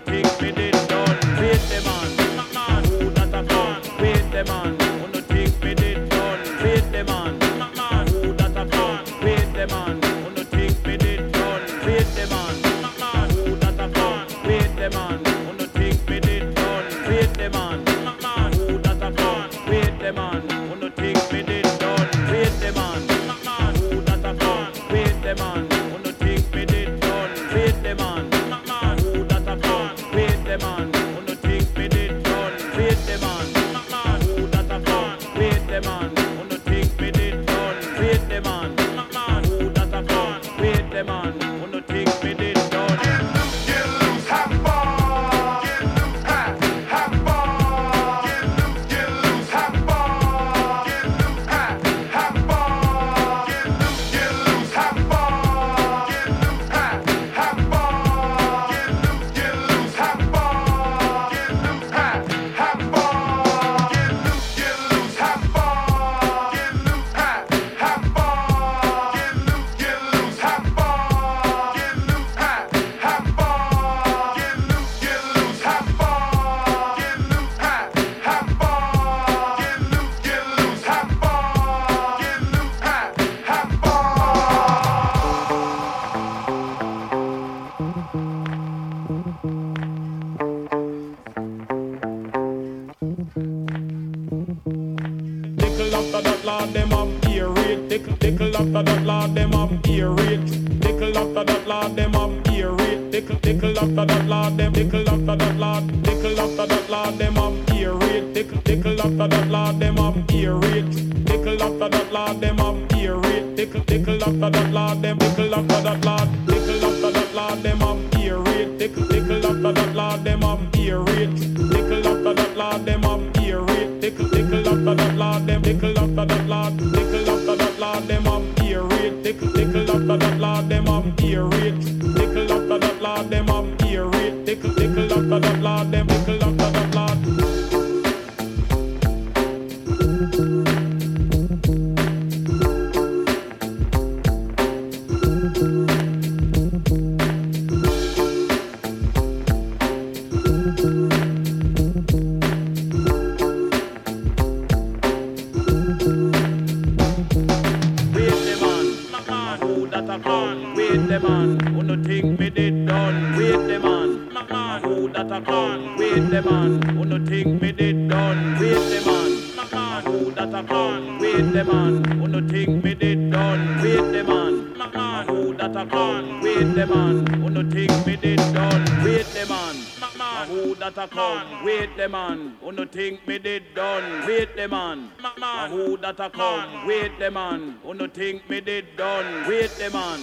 that a come. Wait the man. Who no think me did done. Wait the man.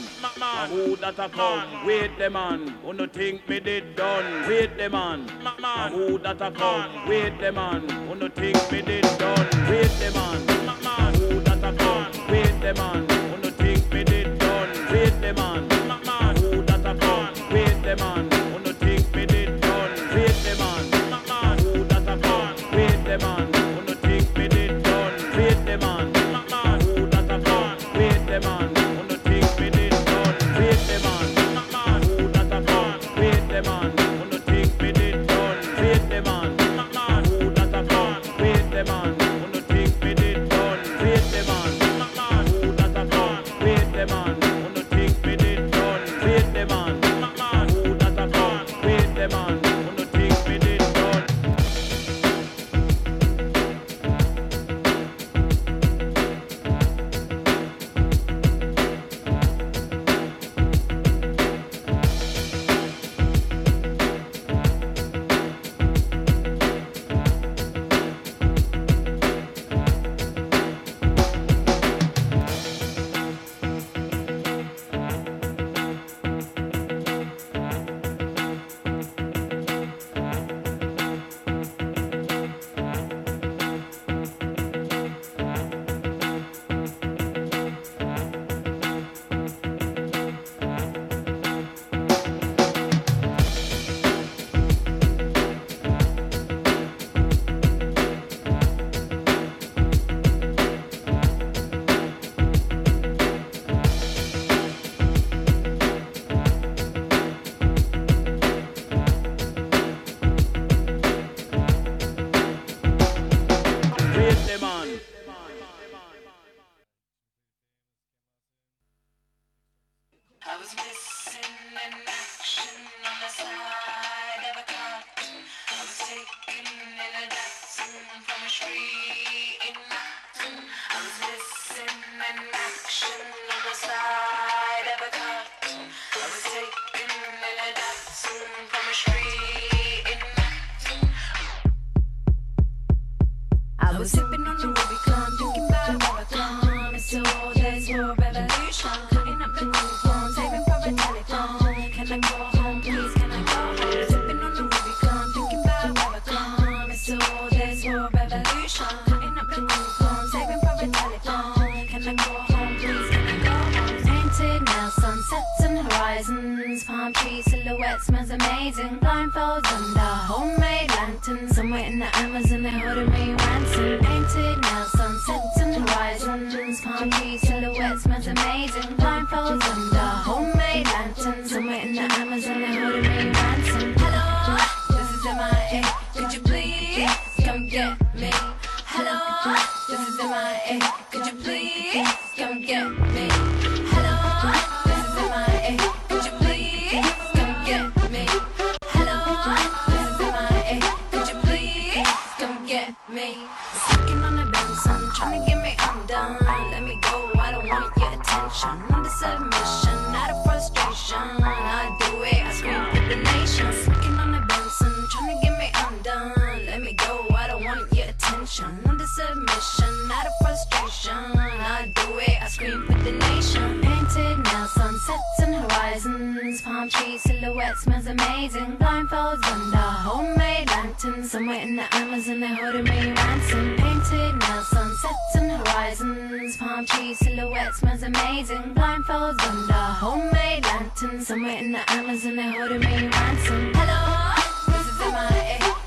Who that a come. Wait the man. Who no think me did done. Wait the man. Who that a come. Wait the man. Who no think me did done. Wait the man. Who that a come. Wait the man. Horizons, palm tree silhouette smells amazing. Blindfolds under homemade lanterns, somewhere in the Amazon they're holding me ransom. Painted nails, sunsets and horizons, palm tree silhouette smells amazing. Blindfolds under homemade lanterns, somewhere in the Amazon they're holding me ransom. Hello, this is. Could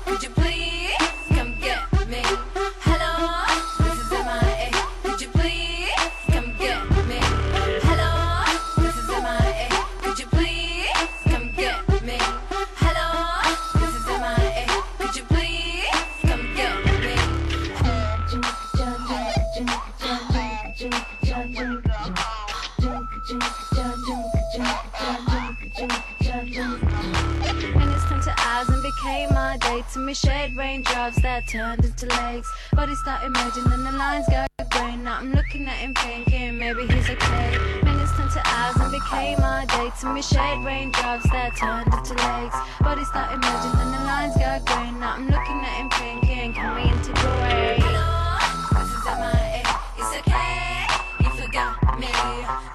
shade raindrops that turned into lakes. Bodies start emerging and the lines go grey. Now I'm looking at him thinking maybe he's okay. Minutes turned to hours and became my day. To me, shade raindrops that turned into lakes. Bodies start emerging and the lines go grey. Now I'm looking at him thinking, can we integrate? Hello, this is MIA. It's okay, you forgot me.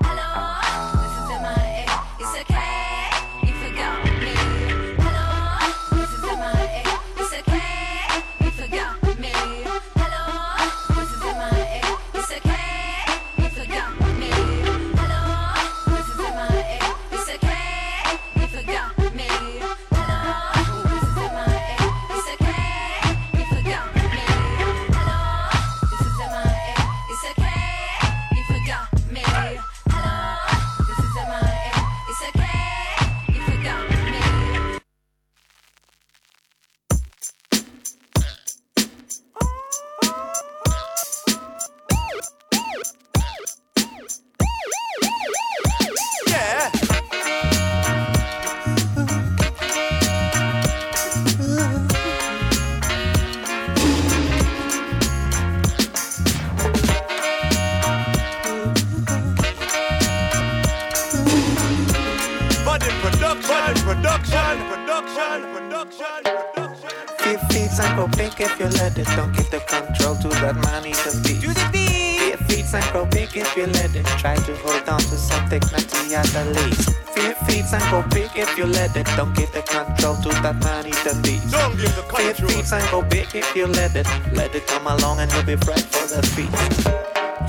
You let it. Let it come along and you'll be fresh for the feast.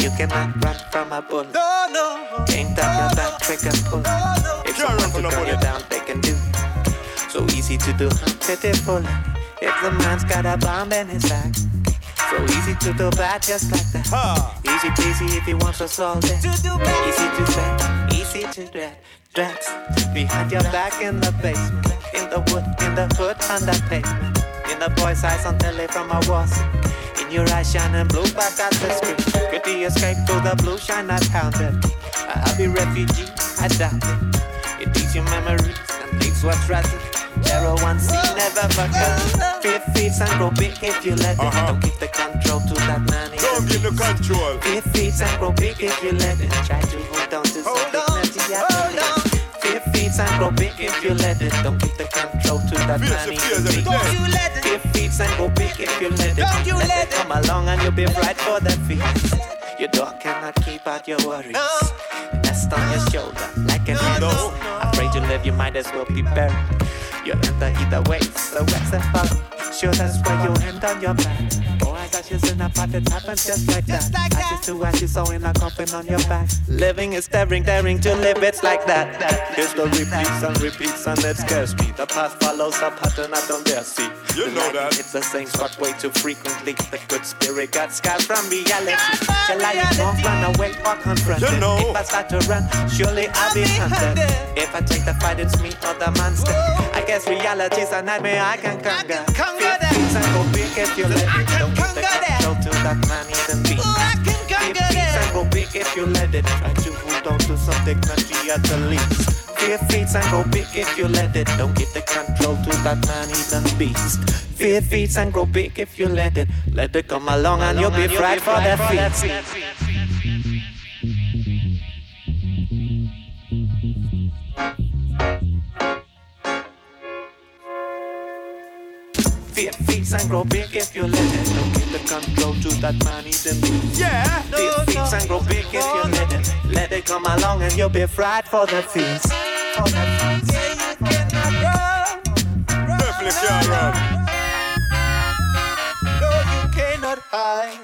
You cannot run from a bullet. No, no. Ain't that your back trigger pull? If Can't run someone from to the gun you down, they can do. So easy to do, pitiful. If the man's got a bomb in his back, so easy to do bad just like that. Huh. Easy peasy if he wants us all day. Easy to say, easy to dread. Dreads behind your back in the basement, in the wood, in the hood, on the pavement. In the boy's eyes on telly from a was. In your eyes shining blue back at the screen. Could the escape to the blue shine I counted. A happy refugee, I doubt it. It teaches you memories and leaves what's rotten. Zero one C never forgot. Fear feeds and grow big if you let it. Uh-huh. Don't give the control to that man. Don't give the control. Fear feeds and grow big if you let it. Try to hold on to something plenty at Feeds and grow big if you let it. Don't give the control to that Feels man. the fears every day. Don't you let it. Fear feeds and grow big if you let it. Don't you let, it come along and you'll be right for the feast. Your dog cannot keep out your worries. Nest on your shoulder like an no, Afraid to live, you might as well be buried. You enter either way, so what's the follow? Sure, that's where you end on your back. Oh, I got you in a pot that happens just like that. Ashes to ashes, so in a coffin on your back. Living is daring, daring to live, it's like that. History repeats and repeats and it scares me. The past follows a pattern I don't dare see. You The know light that. Hits the same spot way too frequently. The good spirit got scars from reality. Shall I ignore, run away, or confront You it? know. If I start to run, surely I'll be hunted. If I take the fight, it's me or the monster. I guess reality's a nightmare I can conquer. Conquer that. and go big if you let it. Don't give the control to that man even be. I can conquer that. and go big if you let it. Try to hold on to something country at the least. Fear feeds and go big if you let it. Don't give the control to that man even beast. Fear feeds and grow big if you let it. Let it come along and you'll be fried for that feast. Feeds and grow big if you let it. Don't give the control to that money to me. Yeah. Fear feeds and grow big if you let it. Let it come along and you'll be fried for the feast. For the feast. Definitely can't run. No, you cannot hide.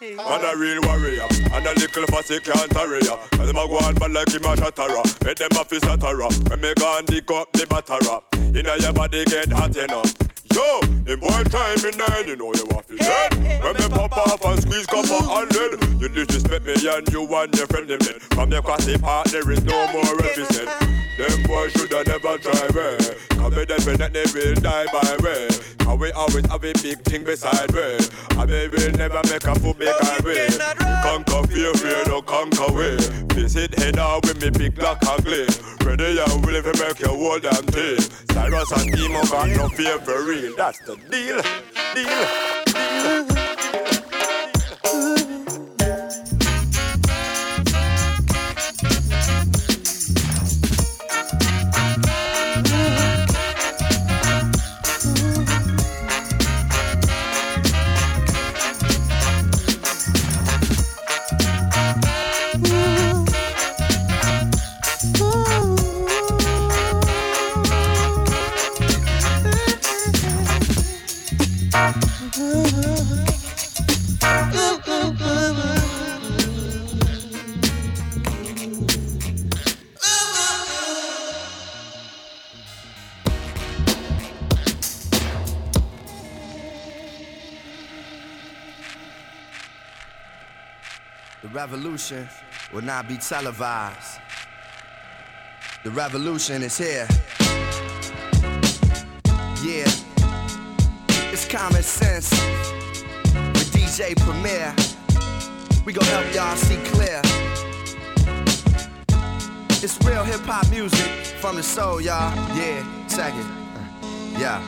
Man a real warrior And a little fussy can't hurry ya Cause them a go on bad like him a shattera Make them a fist shattera When me gone dig up the battera Inna your body get hot enough Yo, in boy time in nine, you know you want to dead. When me pop off and squeeze copper and lead, you disrespect me and you and your friend them dead. From your crossy part, there is no more represent. Them boys shoulda never try way. Cause me definitely will die by way. Cause we always have a big thing beside way. And we will never make a fool make our way. Conquer fear, fear, no conquer way. Visit head out with me big black ugly. Ready and willing to make your whole damn thing. Cyrus and Emo got no fear for real. That's the deal, deal, deal. The revolution will not be televised. The revolution is here. It's common sense with DJ Premier. We gon' help y'all see clear. It's real hip hop music from the soul, y'all. Yeah, check it. Yeah.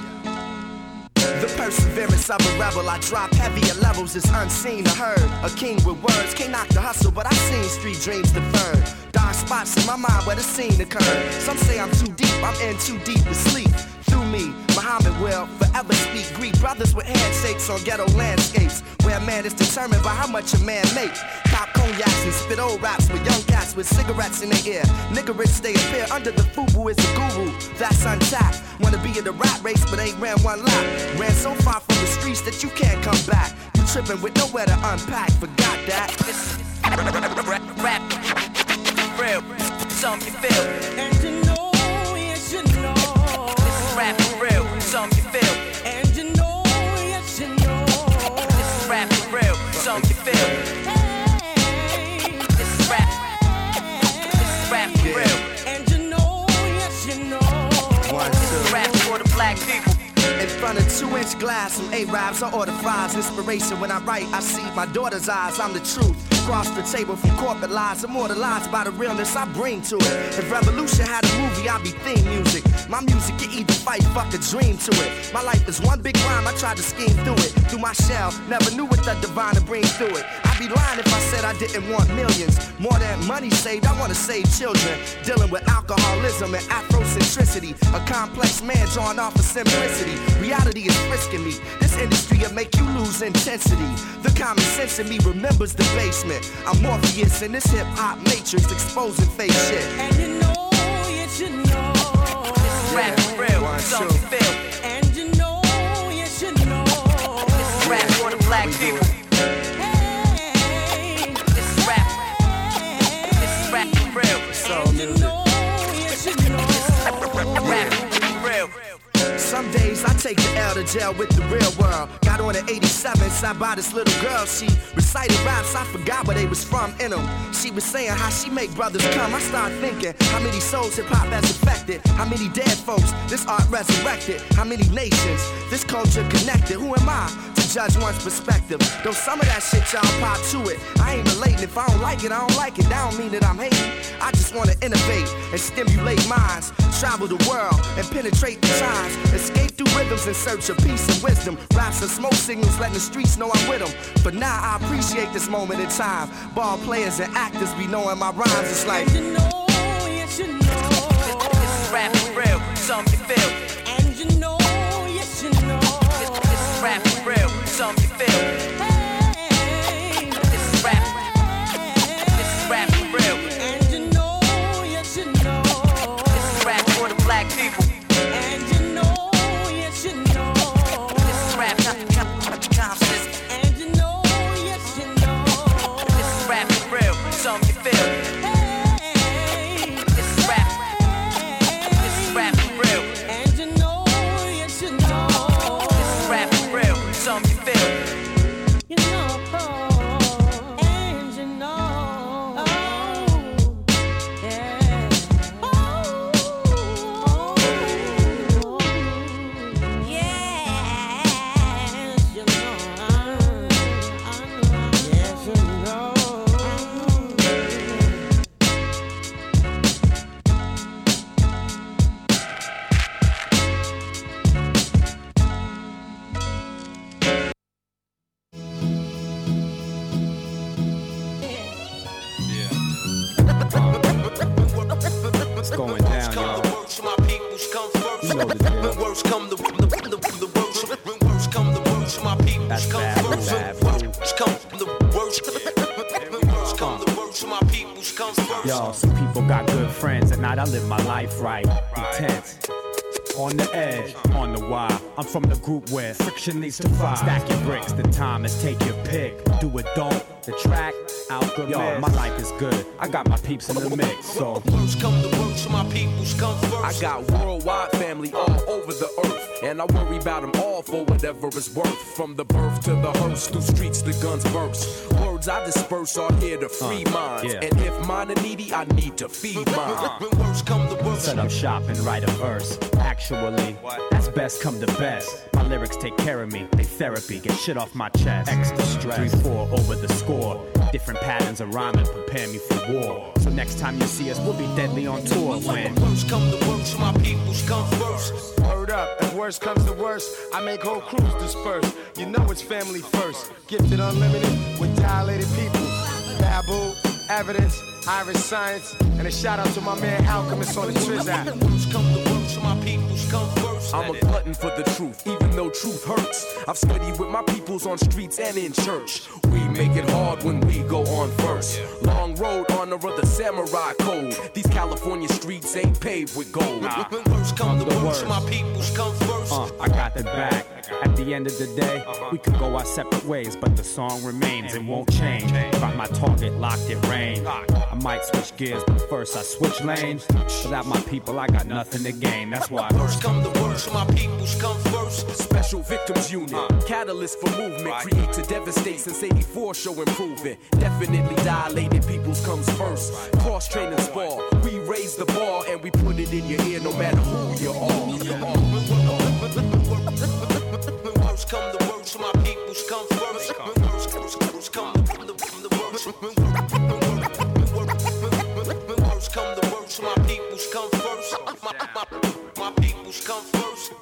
The perseverance of a rebel, I drop heavier levels, it's unseen or heard. A king with words, can't knock the hustle, but I've seen street dreams deferred. Dark spots in my mind where the scene occurred. Some say I'm too deep, I'm in too deep to sleep. Me, Muhammad will forever speak. Greek. brothers with handshakes on ghetto landscapes, where man is determined by how much a man makes. Pop cognacs and spit old raps with young cats with cigarettes in their ear. Niggerish they appear under the fubu is a guru. That's untapped. Wanna be in the rat race, but ain't ran one lap. Ran so far from the streets that you can't come back. You tripping with nowhere to unpack. Forgot that. Rap, real, something you feel. And you yes rap for real, something you feel. And you know, yes you know. This is rap for real, something you feel. This is rap. This is rap for real. And you know, yes you know. One, This is rap for the black people. In front of two inch glass, some Arabs, I order fries. Inspiration when I write, I see my daughter's eyes. I'm the truth. Across the table from corporate lies, immortalized by the realness I bring to it. If revolution had a movie, I'd be theme music. My music can either fight, fuck a dream to it. My life is one big rhyme, I tried to scheme through it. Through my shell, never knew what the divine to bring through it. I'd be lying if I said I didn't want millions. More than money saved, I wanna save children. Dealing with alcoholism and Afrocentricity. A complex man drawn off of simplicity. Reality is frisking me. This industry will make you lose intensity. The common sense in me remembers the basement. I'm Morpheus in this hip hop matrix, exposing fake shit. And you know, yes you know. This rap for real, you I take the L to jail with the real world. Got on at 87, sat by this little girl. She recited raps, I forgot where they was from in them. She was saying how she make brothers come. I start thinking how many souls hip hop has affected. How many dead folks this art resurrected. How many nations this culture connected. Who am I? to Judge one's perspective. Though some of that shit y'all pop to it. I ain't relating. If I don't like it, I don't like it. That don't mean that I'm hating. I just wanna innovate and stimulate minds. Travel the world and penetrate the times. Escape through rhythms in search of peace and wisdom. Raps and smoke signals letting the streets know I'm with them. But now I appreciate this moment in time. Ball players and actors be knowing my rhymes. It's like. You know, yes you know. This is rap for real, something you feel. And you know, yes you know. This worst from the group where friction leads to fire. Stack your bricks, the time is take your pick. Do it, don't. The track, alchemist. Yo, my life is good. I got my peeps in the mix, so. Worst come the worst, my peoples come first. I got worldwide family all over the earth, and I worry about them all for whatever it's worth. From the birth to the hearse, through streets the guns burst. Words I disperse are here to free minds, yeah. and if mine are needy, I need to feed mine. When worst come the worst. Set up shop and write a verse. Actually, that's best come to best. My lyrics take care of me, they therapy, get shit off my chest. Extra stress, 3 4 over the score. Different patterns of rhyming prepare me for war. So next time you see us, we'll be deadly on tour when. Worst come the worst, my peoples come first. Word up, if worst comes to worst, I make whole crews disperse. You know it's family first. Gifted unlimited with dilated people. Babu, evidence, Iriscience, and a shout out to my man Alchemist on the Triz app. Worst come the worst, my peoples come first. I'm a glutton for the truth, even though truth hurts. I've studied with my peoples on streets and in church. We make it hard when we go on first. Long road, honor of the samurai code. These California streets ain't paved with gold. When worst come the worst, my peoples come first. Uh, I got the back. At the end of the day, we could go our separate ways, but the song remains and won't change. Got my target locked in range. I might switch gears, but first I switch lanes. Without my people, I got nothing to gain. That's why. Worst come the worst, my peoples come first. Special Victims Unit, catalyst for movement, create to devastate since 84 show improving. Definitely dilated peoples comes first. Cross training spar, we raise the bar and we put it in your ear no matter who you are. You are. Worst come the worst, my peoples come first. Worst, worst, worst come the, the, the worst. When, when worst come the worst, my peoples come first. My, my, my peoples come first.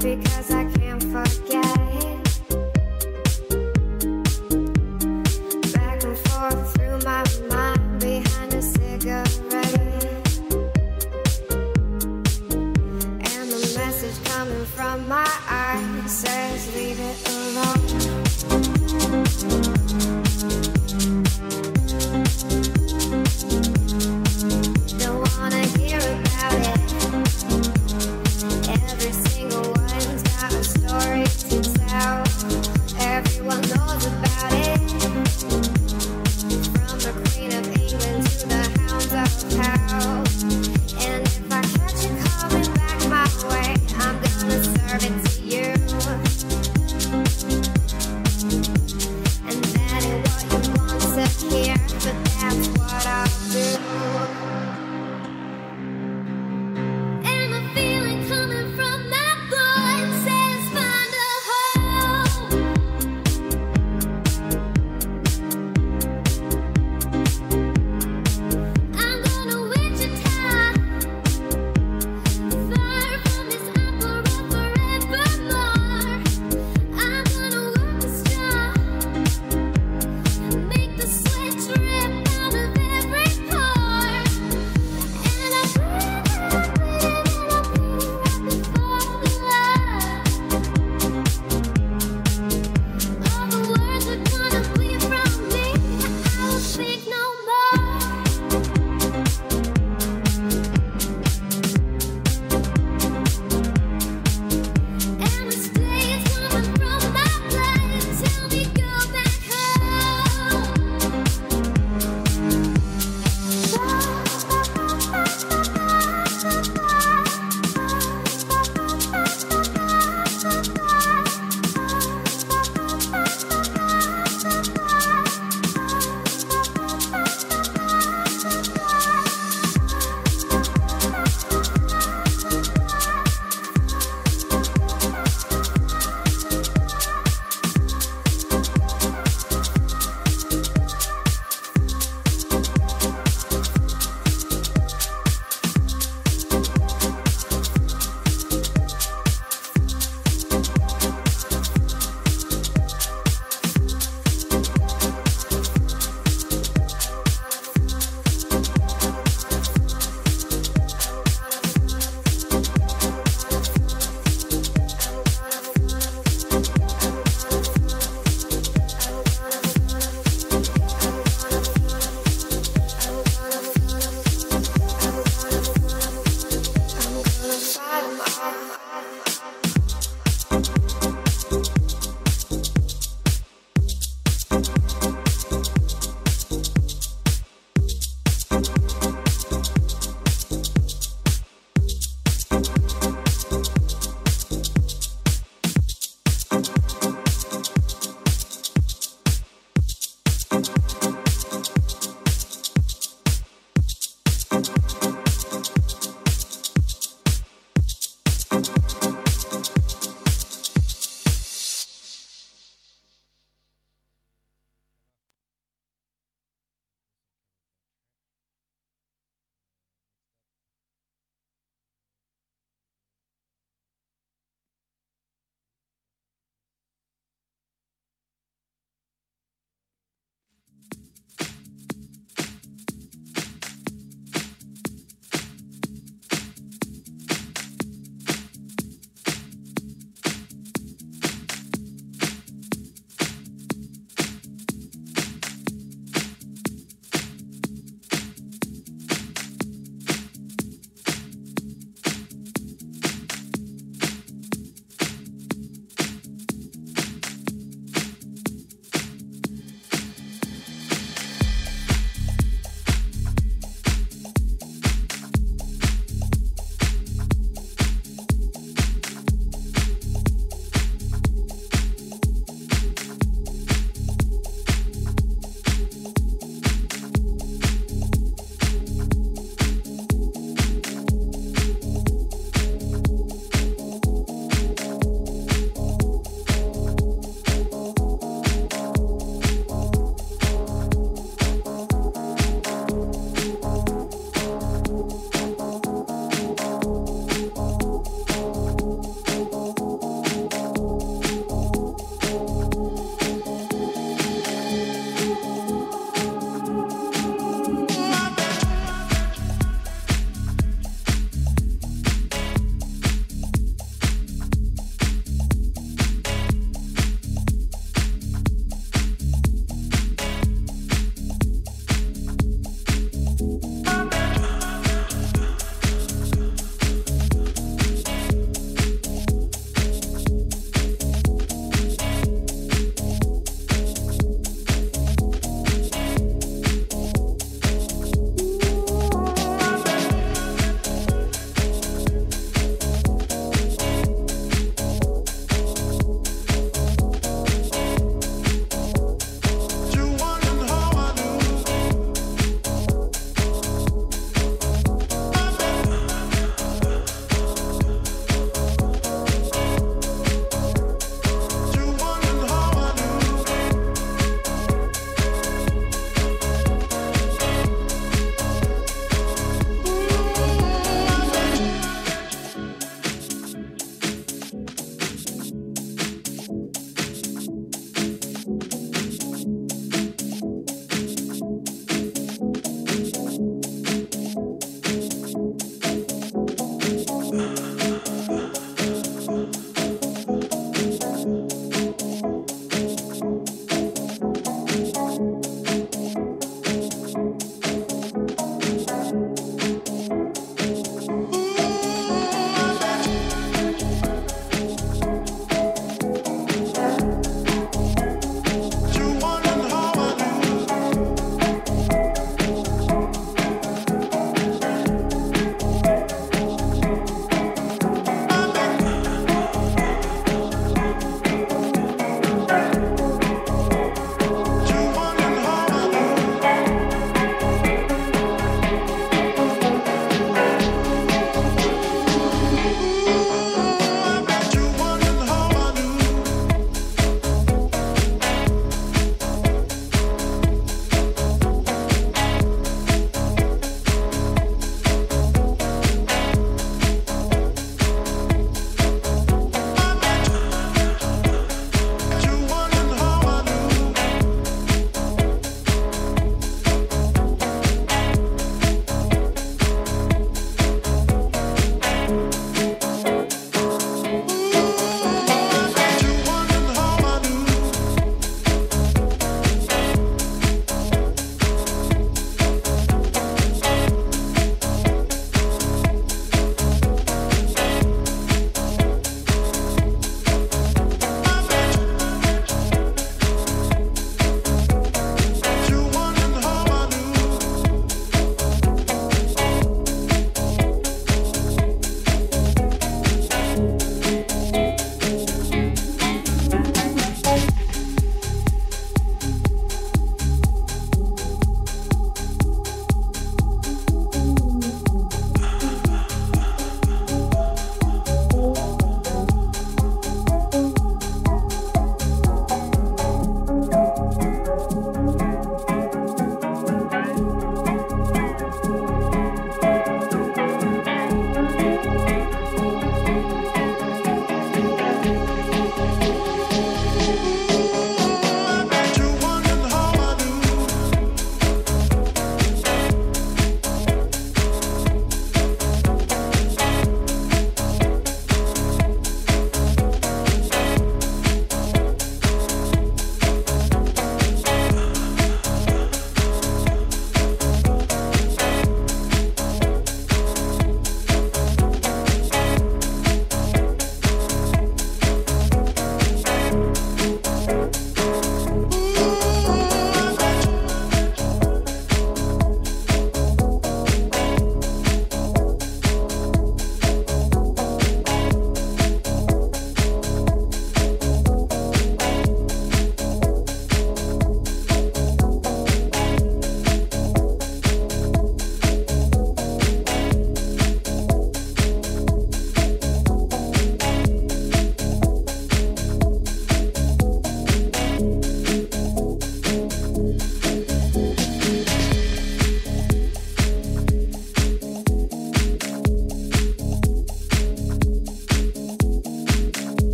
because I